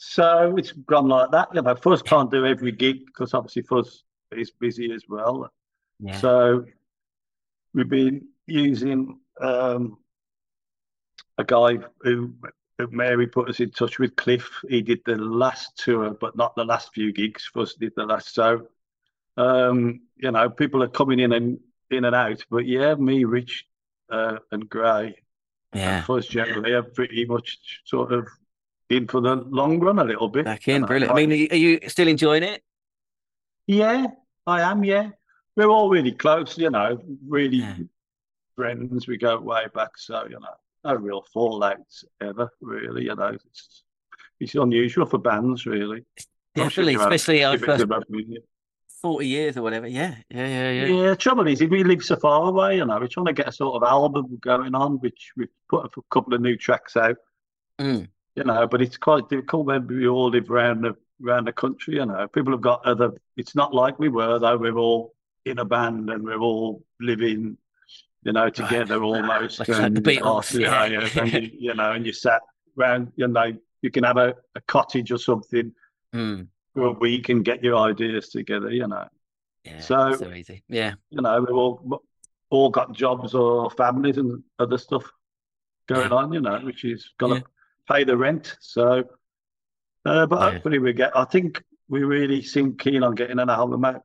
Speaker 1: so it's gone like that. You know, Fuzz can't do every gig because obviously Fuzz is busy as well.
Speaker 3: yeah.
Speaker 1: So we've been using um, a guy who, who Mary put us in touch with, Cliff. He did the last tour, but not the last few gigs. Fuzz did the last. So, um, you know, people are coming in and in and out. But yeah, me, Rich, uh, and Gray,
Speaker 3: yeah.
Speaker 1: and Fuzz generally are pretty much sort of in for the long run a little bit.
Speaker 3: Back in. Brilliant. I
Speaker 1: like-
Speaker 3: mean, are you still enjoying it?
Speaker 1: Yeah, I am. Yeah, we're all really close. You know, really
Speaker 3: Yeah.
Speaker 1: friends. We go way back, so you know, no real fallouts ever. Really, you know, it's it's unusual for bands, really. Sure
Speaker 3: Definitely,
Speaker 1: a
Speaker 3: especially our first
Speaker 1: of both of you.
Speaker 3: 40 years or whatever. Yeah. Yeah. Yeah. Yeah.
Speaker 1: Yeah, trouble is, if we live so far away, you know, we're trying to get a sort of album going on, which we've put a couple of new tracks out.
Speaker 3: Mm.
Speaker 1: You know, but it's quite difficult when we all live around the around the country, you know. People have got other it's not like we were though, we're all in a band and we're all living, you know, together almost.
Speaker 3: Like-
Speaker 1: and,
Speaker 3: the Beatles,
Speaker 1: oh,
Speaker 3: yeah.
Speaker 1: yeah, and you, you know, and you sat around, you know, you can have a, a cottage or something
Speaker 3: Mm.
Speaker 1: for a week and get your ideas together, you know.
Speaker 3: Yeah.
Speaker 1: So-
Speaker 3: so easy. Yeah.
Speaker 1: You know, we've all all got jobs or families and other stuff going
Speaker 3: Yeah.
Speaker 1: on, you know, which is gonna
Speaker 3: Yeah.
Speaker 1: Pay the rent. So, uh, but
Speaker 3: Yeah.
Speaker 1: hopefully we get. I think we really seem keen on getting an album out,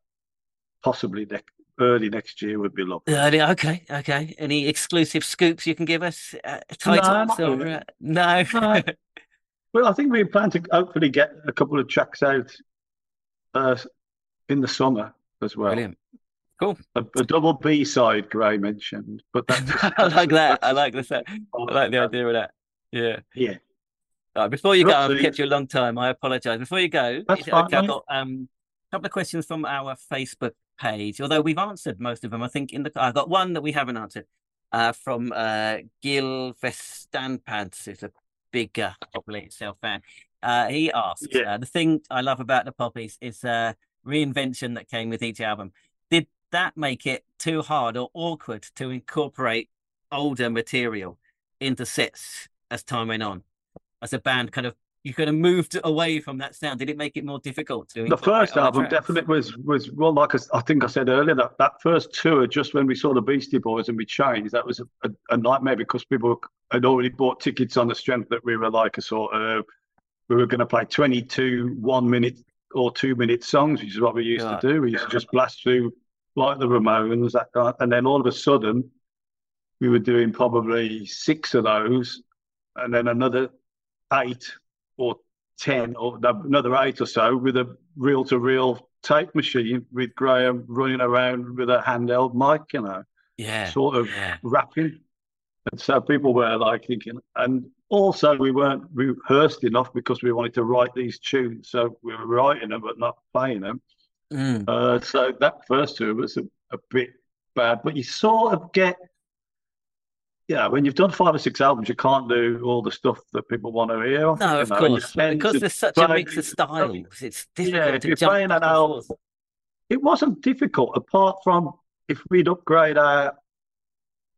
Speaker 1: possibly ne- early next year would be lovely.
Speaker 3: Early, okay. Okay. Any exclusive scoops you can give us? Uh, titles
Speaker 1: not
Speaker 3: or uh, no?
Speaker 1: No. Well, I think we plan to hopefully get a couple of tracks out uh, in the summer as well.
Speaker 3: Brilliant.
Speaker 1: A, a double B side, Gray mentioned, but
Speaker 3: I like that. I like this. I like the idea of that. Yeah.
Speaker 1: Yeah,
Speaker 3: right, before you go, I've kept you a long time. I apologise. Before you go,
Speaker 1: That's fine,
Speaker 3: okay? I've got um, a couple of questions from our Facebook page, although we've answered most of them. I think in the I've got one that we haven't answered uh, from uh, Gil Vestanpads, who's a big uh, Pop Will Eat Itself fan. Uh, he asks,
Speaker 1: Yeah.
Speaker 3: uh, the thing I love about the Poppies is uh, reinvention that came with each album. Did that make it too hard or awkward to incorporate older material into sets as time went on? As a band, kind of, you kind of moved away from that sound. Did it make it more difficult to?
Speaker 1: the first album
Speaker 3: tracks?
Speaker 1: definitely was was well, like I think I said earlier that that first tour, just when we saw the Beastie Boys and we changed, that was a, a, a nightmare because people had already bought tickets on the strength that we were like a sort of we were going to play 22 one minute or two minute songs, which is what we used
Speaker 3: Yeah.
Speaker 1: to do. We used to just blast through like the Ramones, that kind, and then all of a sudden we were doing probably six of those, and then another eight or ten or another eight or so with a reel to reel tape machine with Graham running around with a handheld mic, you know,
Speaker 3: Yeah.
Speaker 1: sort of
Speaker 3: Yeah.
Speaker 1: rapping. And so people were like thinking, and also we weren't rehearsed enough because we wanted to write these tunes. So we were writing them but not playing them.
Speaker 3: Mm.
Speaker 1: Uh, so that first tour was a, a bit bad, but you sort of get, yeah, when you've done five or six albums, you can't do all the stuff that people want to hear.
Speaker 3: No, of
Speaker 1: know,
Speaker 3: course. Because there's such a mix of styles. It's difficult
Speaker 1: Yeah, if
Speaker 3: to
Speaker 1: you're
Speaker 3: jump
Speaker 1: playing an album, it wasn't difficult apart from if we'd upgrade our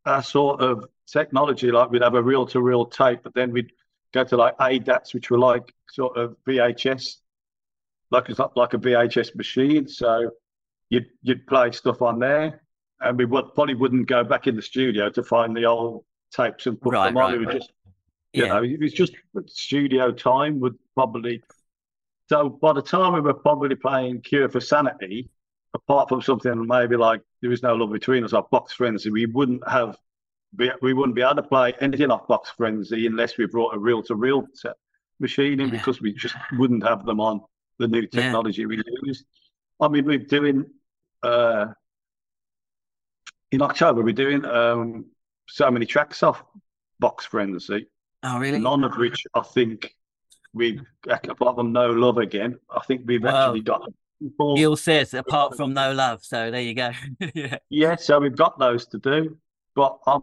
Speaker 1: our sort of technology, like we'd have a reel to reel tape, but then we'd go to like ADATs, which were like sort of VHS, like it's like a VHS machine. So you'd you'd play stuff on there, and we would probably wouldn't go back in the studio to find the old tapes and put
Speaker 3: Right,
Speaker 1: them on.
Speaker 3: right,
Speaker 1: it was
Speaker 3: right.
Speaker 1: just you
Speaker 3: Yeah.
Speaker 1: know, it was just studio time would probably. So by the time we were probably playing Cure for Sanity, apart from something maybe like There Is No Love Between Us or Box Frenzy, we wouldn't have, be, we wouldn't be able to play anything off Box Frenzy unless we brought a reel to reel machine in
Speaker 3: Yeah.
Speaker 1: because we just wouldn't have them on the new
Speaker 3: Yeah.
Speaker 1: technology we use. I mean, we're doing, uh, in October, we're doing um, so many tracks off Box Frenzy.
Speaker 3: Oh, really?
Speaker 1: None of which I think we've, apart from No Love Again, I think we've
Speaker 3: Wow.
Speaker 1: actually got. four-
Speaker 3: Gil says, apart from no love. So there you go. yeah.
Speaker 1: Yeah, so we've got those to do, but I'm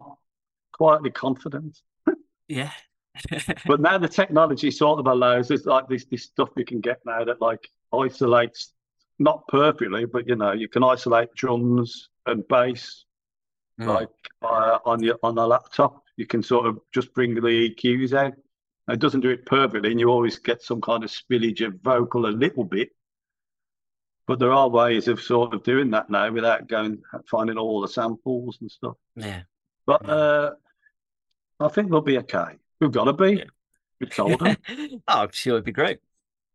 Speaker 1: quietly confident.
Speaker 3: Yeah.
Speaker 1: But now the technology sort of allows us like this this stuff we can get now that like isolates not perfectly, but you know you can isolate drums and bass
Speaker 3: Mm.
Speaker 1: like uh, on your on a laptop. You can sort of just bring the EQs out. It doesn't do it perfectly, and you always get some kind of spillage of vocal a little bit. But there are ways of sort of doing that now without going finding all the samples and stuff.
Speaker 3: yeah.
Speaker 1: But
Speaker 3: Yeah.
Speaker 1: uh, I think we'll be okay. We've got to be.
Speaker 3: Yeah.
Speaker 1: We've told them.
Speaker 3: oh, I'm sure it'd be great.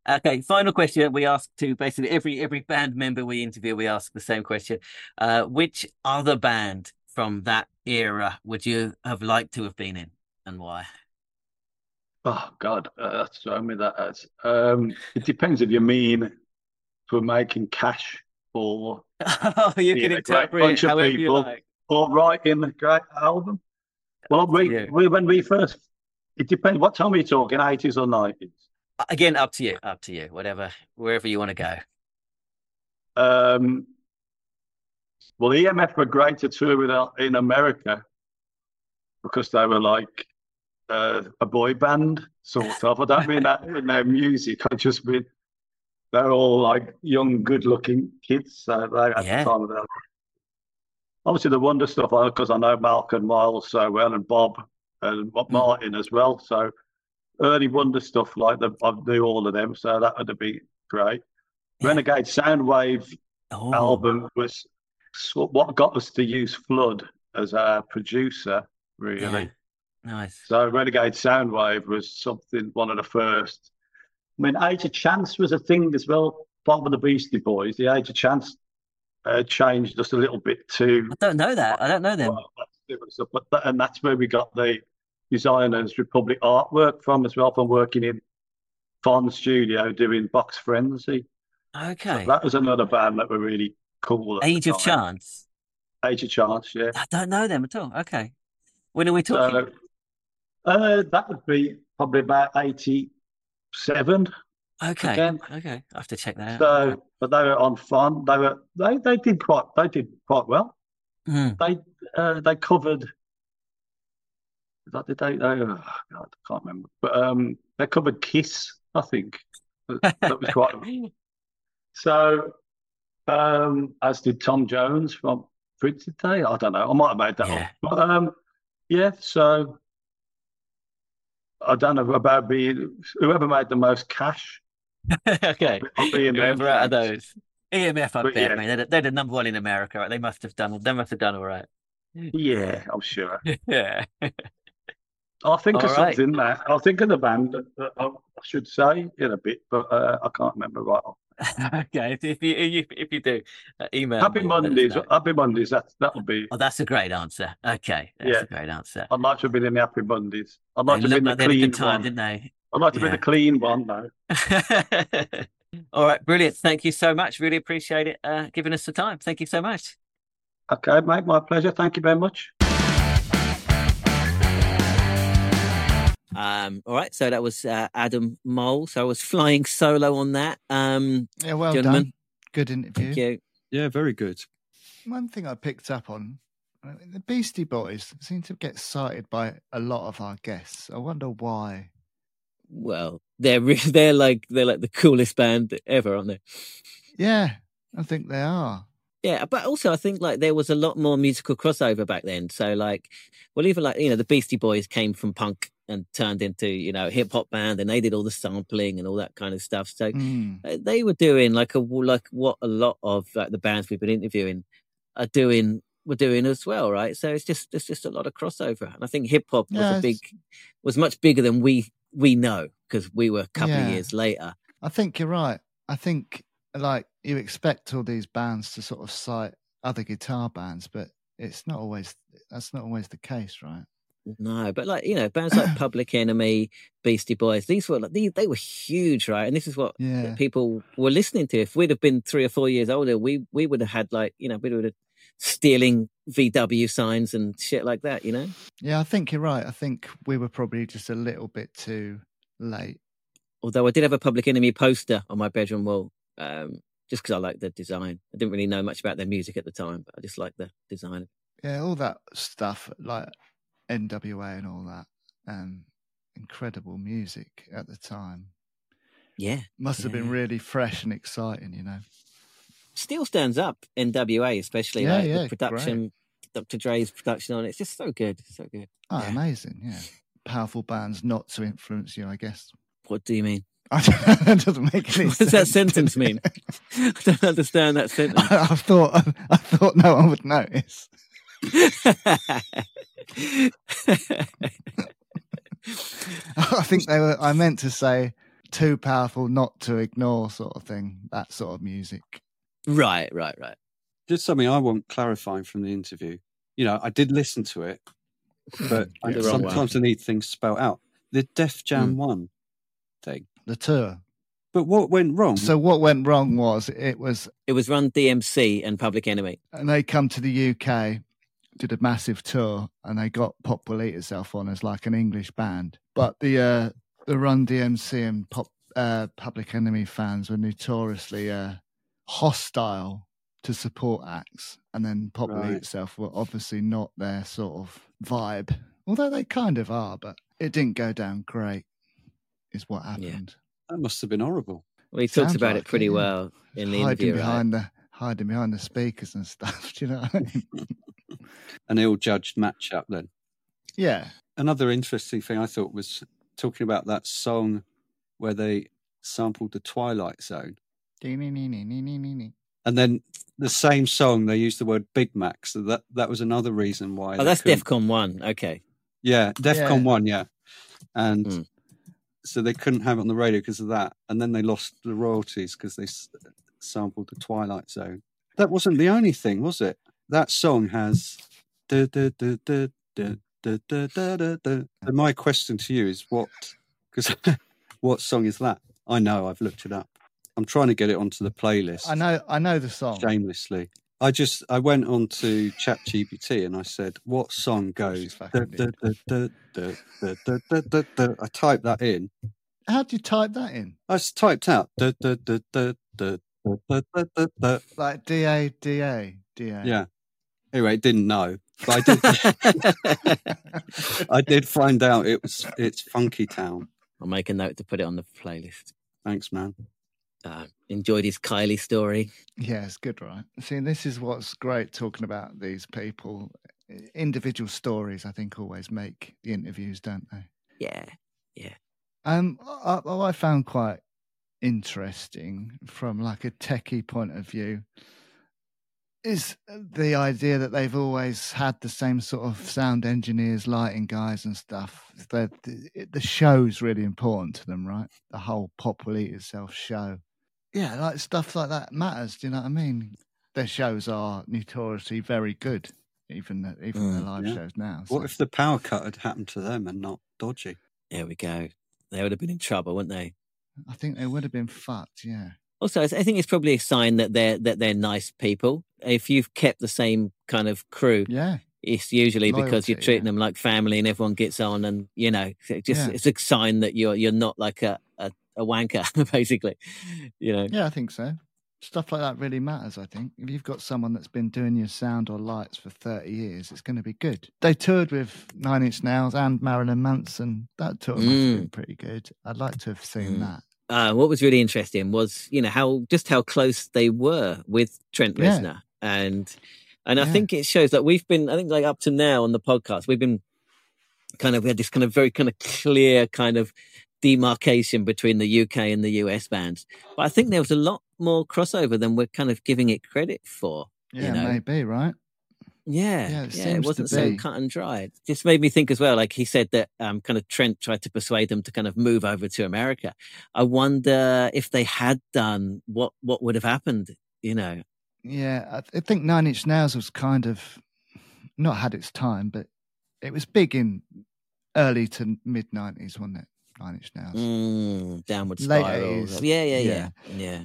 Speaker 3: Okay, final question we ask to basically every every band member we interview, we ask the same question. Uh, which other band from that era would you have liked to have been in and why?
Speaker 1: Oh God, uh, throw me that as. Um, it depends if you mean for making cash or
Speaker 3: Oh, you can interpret it however you like.
Speaker 1: or writing a great album. Well, we,
Speaker 3: Yeah.
Speaker 1: we when we first, it depends. What time are you talking? Eighties or nineties?
Speaker 3: Again, up to you, up to you, whatever, wherever you want to go.
Speaker 1: Um, well, EMF were great to tour with uh, in America because they were like uh, a boy band, sort of. I don't mean that in their music. I just mean they're all like young, good-looking kids. So they had
Speaker 3: Yeah.
Speaker 1: the time of their life. Obviously, the Wonder stuff because I know Malcolm Miles so well and Bob and Bob
Speaker 3: Mm.
Speaker 1: Martin as well. So early Wonder stuff like the, I knew all of them. So that would have been great.
Speaker 3: Yeah.
Speaker 1: Renegade Soundwave
Speaker 3: Oh,
Speaker 1: album was so what got us to use Flood as our producer, really.
Speaker 3: yeah. Nice.
Speaker 1: So Renegade Soundwave was something, one of the first. I mean, Age of Chance was a thing as well. Part of the Beastie Boys, the Age of Chance uh, changed just a little bit too.
Speaker 3: I don't know that. I don't know them.
Speaker 1: Well, that's different stuff, but that, and that's where we got the Designers Republic artwork from as well, from working in Fon Studio doing Box Frenzy. So
Speaker 3: Okay.
Speaker 1: that was another band that were really cool.
Speaker 3: Age of. Chance.
Speaker 1: Age of Chance, yeah.
Speaker 3: I don't know them at all. Okay. When are we talking?
Speaker 1: So, uh, that would be probably about 87
Speaker 3: okay.
Speaker 1: again.
Speaker 3: Okay. I have to check that out.
Speaker 1: So, but they were on fun. They were they, they did quite they did quite well.
Speaker 3: Mm.
Speaker 1: They uh, they covered. That did they? they oh God, I can't remember. But um, they covered Kiss. I think that that was quite. So, um, as did Tom Jones from Prince Day. I don't know. I might have made that
Speaker 3: Yeah.
Speaker 1: up. But um, yeah. So I don't know about being whoever made the most cash.
Speaker 3: okay. Whoever out of those. EMF, I
Speaker 1: But
Speaker 3: bet.
Speaker 1: yeah.
Speaker 3: I mean, they're, they're the number one in America. Right? They must have done. They must have done all right.
Speaker 1: Yeah, I'm sure.
Speaker 3: yeah.
Speaker 1: I'll think of
Speaker 3: All right.
Speaker 1: something that I'll think of the band that, that I, I should say in a bit, but uh, I can't remember right. off.
Speaker 3: okay. If, if you if, if you do, uh, email.
Speaker 1: Happy
Speaker 3: me,
Speaker 1: Mondays. Happy Mondays. That that'll be.
Speaker 3: Oh, that's a great answer. Okay, that's
Speaker 1: Yeah.
Speaker 3: a great answer.
Speaker 1: I'd like to have been in the Happy Mondays. I'd
Speaker 3: They
Speaker 1: like to have been
Speaker 3: like
Speaker 1: the
Speaker 3: they
Speaker 1: clean
Speaker 3: time,
Speaker 1: one.
Speaker 3: didn't they?
Speaker 1: I'd like to
Speaker 3: Yeah.
Speaker 1: be the clean one though.
Speaker 5: All right, brilliant. Thank you so much. Really appreciate it. Uh, giving us the time. Thank you so much.
Speaker 1: Okay, mate, my pleasure. Thank you very much.
Speaker 3: Um, all right, so that was uh, Adam Mole. So I was flying solo on that. Um,
Speaker 2: Yeah, well
Speaker 3: Gentlemen.
Speaker 2: done. Good interview.
Speaker 3: thank you.
Speaker 4: Yeah, very good.
Speaker 2: One thing I picked up on I mean, the Beastie Boys seem to get cited by a lot of our guests. I wonder why.
Speaker 3: Well, they're re- they're like they're like the coolest band ever, aren't they?
Speaker 2: Yeah, I think they are.
Speaker 3: Yeah, but also I think like there was a lot more musical crossover back then. So like, well, even like you know the Beastie Boys came from punk and turned into you know hip hop band, and they did all the sampling and all that kind of stuff. So
Speaker 2: Mm.
Speaker 3: uh, they were doing like a like what a lot of like the bands we've been interviewing are doing were doing as well, right? So it's just it's just a lot of crossover, and I think hip hop was a big was much bigger than we we know because we were a couple
Speaker 2: Yeah.
Speaker 3: of years later.
Speaker 2: I think you're right. I think like you expect all these bands to sort of cite other guitar bands, but it's not always that's not always the case, right?
Speaker 3: No, but like you know, bands like Public Enemy, Beastie Boys, these were like these, they were huge, right? And this is what
Speaker 2: Yeah.
Speaker 3: people were listening to. If we'd have been three or four years older, we we would have had like you know we would have stealing VW signs and shit like that. You know,
Speaker 2: Yeah, I think you're right. I think we were probably just a little bit too late.
Speaker 3: although I did have a Public Enemy poster on my bedroom wall, um, just because I liked the design. I didn't really know much about their music at the time, but I just liked the design.
Speaker 2: Yeah, all that stuff like NWA and all that. Um, incredible music at the time.
Speaker 3: Yeah,
Speaker 2: Must have been really fresh and exciting, you know.
Speaker 3: still stands up. NWA, especially
Speaker 2: Yeah,
Speaker 3: like
Speaker 2: yeah,
Speaker 3: the production, Dr. Dre's production on it. It's just so good, so good.
Speaker 2: Oh,
Speaker 3: Yeah.
Speaker 2: amazing! Yeah, powerful bands not to influence you, I guess.
Speaker 3: What do you mean?
Speaker 2: I that doesn't make any
Speaker 3: What does that sentence mean? I don't understand that sentence.
Speaker 2: I, I thought I, thought no one would notice. I think they were. I meant to say too powerful not to ignore, sort of thing. That sort of music.
Speaker 3: right, right, right.
Speaker 4: Just something I want clarifying from the interview. You know, I did listen to it, but I,
Speaker 3: The wrong
Speaker 4: sometimes I need things spelled out. The Def Jam
Speaker 3: Hmm.
Speaker 4: one thing.
Speaker 2: The tour.
Speaker 4: But what went wrong?
Speaker 2: So what went wrong was it was,
Speaker 3: It was Run DMC and Public Enemy.
Speaker 2: and they come to the UK, did a massive tour, and they got Pop Will Eat Itself on as like an English band. But the uh, the Run DMC and Pop uh, Public Enemy fans were notoriously uh, hostile to support acts, and then Pop Will Eat
Speaker 4: Right.
Speaker 2: Itself were obviously not their sort of vibe, although they kind of are. But it didn't go down great, is what happened.
Speaker 4: that must have been horrible.
Speaker 3: Well, he talks
Speaker 2: Sounds
Speaker 3: about
Speaker 2: like
Speaker 3: it pretty
Speaker 2: it,
Speaker 3: well in the
Speaker 2: hiding
Speaker 3: interview, right?
Speaker 2: behind the hiding behind the speakers and stuff. Do you know? What I mean?
Speaker 4: An ill judged matchup then.
Speaker 2: yeah,
Speaker 4: Another interesting thing I thought was talking about that song where they sampled the Twilight Zone. And then the same song, they used the word Big Mac. So that, that was another reason why.
Speaker 3: Oh, that's
Speaker 4: couldn't-
Speaker 3: DEFCON 1. Okay.
Speaker 4: Yeah, DEFCON
Speaker 2: Yeah.
Speaker 4: 1, yeah. And
Speaker 3: Mm.
Speaker 4: so they couldn't have it on the radio because of that. And then they lost the royalties because they s- sampled the Twilight Zone. That wasn't the only thing, was it? That song has. My question to you is what because what song is that? I know I've looked it up. I'm trying to get it onto the playlist.
Speaker 2: I know I know the song.
Speaker 4: Shamelessly. I just I went on to Chat GPT and I said, "What song goes?" I typed that in.
Speaker 2: How do you type that in?
Speaker 4: I just typed out
Speaker 2: like D A D A D A.
Speaker 4: Yeah. Anyway, it didn't know. I did. I did find out it was it's Funky Town.
Speaker 3: I'll make a note to put it on the playlist.
Speaker 4: Thanks, man.
Speaker 3: Uh, enjoyed his Kylie story.
Speaker 2: Yeah, it's good, right? See, this is what's great talking about these people. Individual stories, I think, always make the interviews, don't they?
Speaker 3: Yeah. Yeah.
Speaker 2: Um, I, I I found quite interesting from like a techie point of view is the idea that they've always had the same sort of sound engineers, lighting guys, and stuff. The the, the show's really important to them, right? The whole pop will eat itself show. Yeah, like stuff like that matters. Do you know what I mean? Their shows are notoriously very good, even the, even their
Speaker 3: Mm,
Speaker 2: live
Speaker 4: yeah.
Speaker 2: shows now.
Speaker 4: What if the power cut had happened to them and not Dodgy?
Speaker 3: There we go. They would have been in trouble, wouldn't they?
Speaker 2: I think they would have been fucked. Yeah.
Speaker 3: Also, I think it's probably a sign that they're that they're nice people. If you've kept the same kind of crew,
Speaker 2: Yeah.
Speaker 3: it's usually because you're treating
Speaker 2: yeah.
Speaker 3: them like family and everyone gets on, and you know, it just
Speaker 2: Yeah.
Speaker 3: it's a sign that you're you're not like a a, a wanker, basically. You know,
Speaker 2: Yeah, I think so. Stuff like that really matters, I think. If you've got someone that's been doing your sound or lights for 30 years, it's going to be good. They toured with Nine Inch Nails and Marilyn Manson. That tour must have been pretty good. I'd like to have seen
Speaker 3: Mm.
Speaker 2: that.
Speaker 3: Uh, what was really interesting was you know how just how close they were with Trent
Speaker 2: Yeah.
Speaker 3: Reznor, and and I think it shows that we've been I think like up to now on the podcast we've been kind of we had this kind of very kind of clear kind of demarcation between the UK and the US bands, but I think there was a lot more crossover than we're kind of giving it credit for.
Speaker 2: Yeah,
Speaker 3: know.
Speaker 2: maybe, right?
Speaker 3: Yeah,
Speaker 2: Yeah, it
Speaker 3: yeah, it wasn't so cut and dried. Just made me think as well. Like he said that um, kind of Trent tried to persuade them to kind of move over to America. I wonder if they had done what what would have happened. You know,
Speaker 2: Yeah, I, th- I think Nine Inch Nails was kind of not had its time, but it was big in early to mid 90s, wasn't it? Nine Inch Nails.
Speaker 3: mm, downward
Speaker 2: Late 80s.
Speaker 3: Yeah, yeah, yeah,
Speaker 2: Yeah.
Speaker 3: yeah.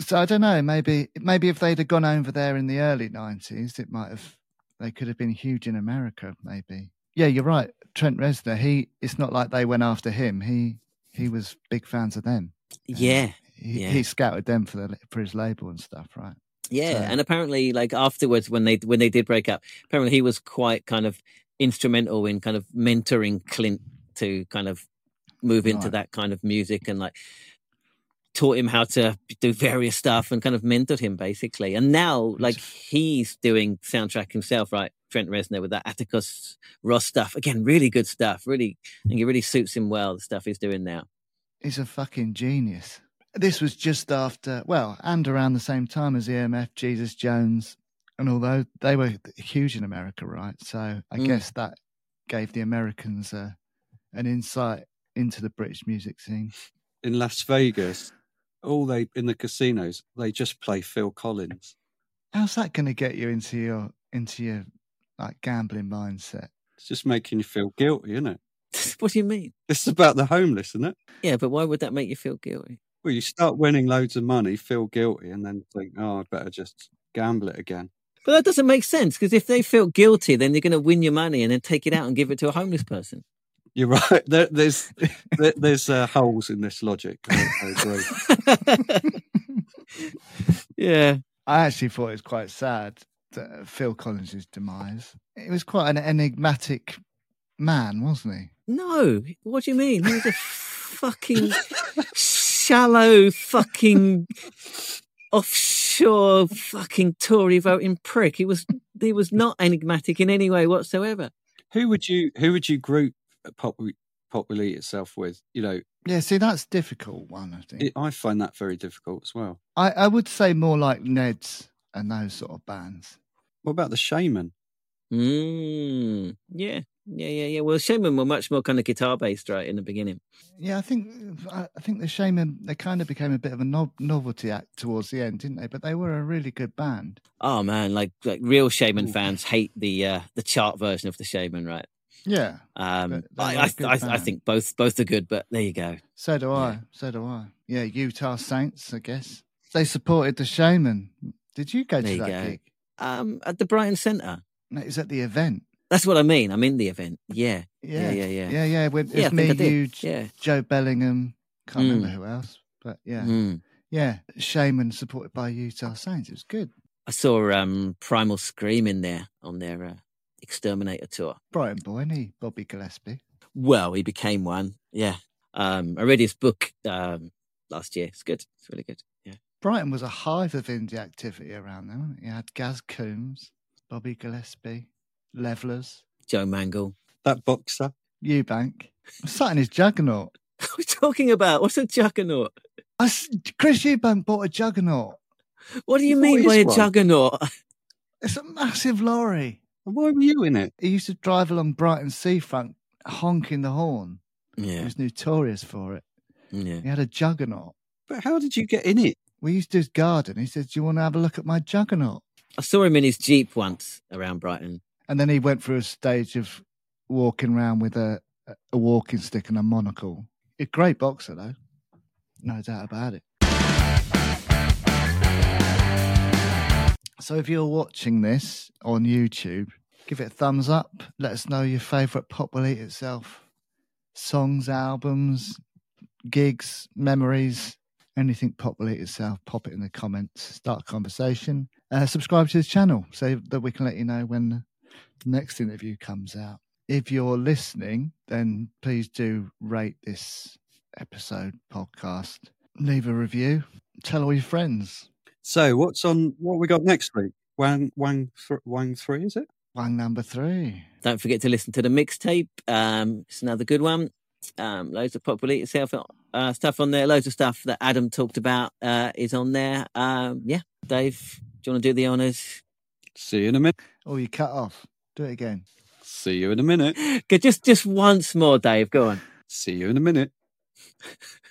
Speaker 2: So I don't know. Maybe maybe if they'd have gone over there in the early nineties, it might have. They could have been huge in America. Maybe. Yeah, you're right. Trent Reznor. He. It's not like they went after him. He. He was big fans of them.
Speaker 3: Yeah,
Speaker 2: He,
Speaker 3: Yeah.
Speaker 2: he scouted them for the for his label and stuff, right?
Speaker 3: yeah.
Speaker 2: So-
Speaker 3: And apparently, like afterwards, when they when they did break up, apparently he was quite kind of instrumental in kind of mentoring Clint to kind of move into
Speaker 2: Right.
Speaker 3: that kind of music and like taught him how to do various stuff and kind of mentored him basically. And now, like he's doing soundtrack himself, right? Trent Reznor with that Atticus Ross stuff again, really good stuff. Really, I think it really suits him well. The stuff he's doing now.
Speaker 2: He's a fucking genius. This was just after, well, and around the same time as EMF, Jesus Jones, and although they were huge in America, right? So I
Speaker 3: Mm.
Speaker 2: guess that gave the Americans uh, an insight into the British music scene.
Speaker 4: In Las Vegas, all they in the casinos they just play Phil Collins.
Speaker 2: How's that going to get you into your into your like gambling mindset?
Speaker 4: It's just making you feel guilty, isn't it?
Speaker 3: what do you mean?
Speaker 4: It's about the homeless, isn't it?
Speaker 3: Yeah, but why would that make you feel guilty?
Speaker 4: Well, you start winning loads of money, feel guilty, and then think, "Oh, I'd better just gamble it again."
Speaker 3: But that doesn't make sense because if they feel guilty, then you're going to win your money and then take it out and give it to a homeless person.
Speaker 4: You're right. There, there's there, there's uh, holes in this logic. I, I agree.
Speaker 3: yeah.
Speaker 2: I actually thought it was quite sad that uh, Phil Collins's demise. He was quite an enigmatic man, wasn't he?
Speaker 3: No. What do you mean? He was a fucking shallow, fucking offshore, fucking Tory voting prick. He was. He was not enigmatic in any way whatsoever.
Speaker 4: Who would you who would you group pop popularity itself with? You know,
Speaker 2: Yeah, see, that's a difficult one, I think.
Speaker 4: it, I find that very difficult as well.
Speaker 2: I, I would say more like Ned's and those sort of bands.
Speaker 4: What about the Shamen?
Speaker 3: Mm, yeah. Yeah, yeah, yeah. Well, Shamen were much more kind of guitar based, right, in the beginning.
Speaker 2: Yeah, I think I I think the Shamen they kind of became a bit of a no- novelty act towards the end, didn't they? But they were a really good band.
Speaker 3: Oh man, like like real Shamen
Speaker 2: Ooh.
Speaker 3: fans hate the uh the chart version of the Shamen, right?
Speaker 2: Yeah,
Speaker 3: Um, I I, I, I think both both are good, but there you go.
Speaker 2: so do I. So do I. Yeah, Utah Saints, I guess. They supported the Shamen. Did you go
Speaker 3: There
Speaker 2: to that
Speaker 3: go.
Speaker 2: gig?
Speaker 3: Um, at the Brighton Centre.
Speaker 2: No, it was at the event.
Speaker 3: That's what I mean. I'm in the event. Yeah,
Speaker 2: Yeah,
Speaker 3: yeah, yeah, yeah.
Speaker 2: yeah, yeah. With,
Speaker 3: Yeah,
Speaker 2: it's me, you,
Speaker 3: Yeah.
Speaker 2: Joe Bellingham. Can't
Speaker 3: Mm.
Speaker 2: remember who else, but yeah,
Speaker 3: Mm.
Speaker 2: yeah. Shamen supported by Utah Saints. It was good.
Speaker 3: I saw um Primal Scream in there on their uh, Exterminator tour.
Speaker 2: Brighton boy, and he Bobby Gillespie.
Speaker 3: Well, he became one. Yeah. Um, I read his book um last year. It's good. It's really good. Yeah.
Speaker 2: Brighton was a hive of indie activity around there. wasn't? You had Gaz Coombes, Bobby Gillespie, Levellers,
Speaker 3: Joe Mangle.
Speaker 4: That boxer?
Speaker 2: Eubank. Sat in his juggernaut.
Speaker 3: What are we talking about? What's a juggernaut?
Speaker 2: I s Chris Eubank bought a juggernaut.
Speaker 3: What do you
Speaker 4: What
Speaker 3: mean by a
Speaker 4: one?
Speaker 3: juggernaut?
Speaker 2: It's a massive lorry.
Speaker 4: Why were you in it?
Speaker 2: He used to drive along Brighton seafront honking the horn.
Speaker 3: Yeah.
Speaker 2: He was notorious for it.
Speaker 3: Yeah.
Speaker 2: He had a juggernaut.
Speaker 4: But how did you get in it?
Speaker 2: We used to his garden. He said, Do you want to have a look at my juggernaut?
Speaker 3: I saw him in his Jeep once around Brighton.
Speaker 2: And then he went through a stage of walking around with a, a walking stick and a monocle. A great boxer, though. No doubt about it. So if you're watching this on YouTube, give it a thumbs up. Let us know your favourite Pop Will Eat Itself songs, albums, gigs, memories, anything Pop Will Eat Itself. Pop it in the comments. Start a conversation. Uh, subscribe to the channel so that we can let you know when the next interview comes out. If you're listening, then please do rate this episode podcast. Leave a review. Tell all your friends.
Speaker 4: So what's on? What we got next week? Wang Wang th- Wang three is it?
Speaker 2: Wang number three.
Speaker 3: Don't forget to listen to the mixtape. Um, it's another good one. Um, loads of Pop Will Eat uh, stuff on there. Loads of stuff that Adam talked about uh, is on there. Um, yeah, Dave, do you want to do the honours?
Speaker 4: See you in a minute.
Speaker 2: Oh, you cut off. Do it again.
Speaker 4: See you in a minute.
Speaker 3: Good, just, just once more, Dave. Go on.
Speaker 4: See you in a minute.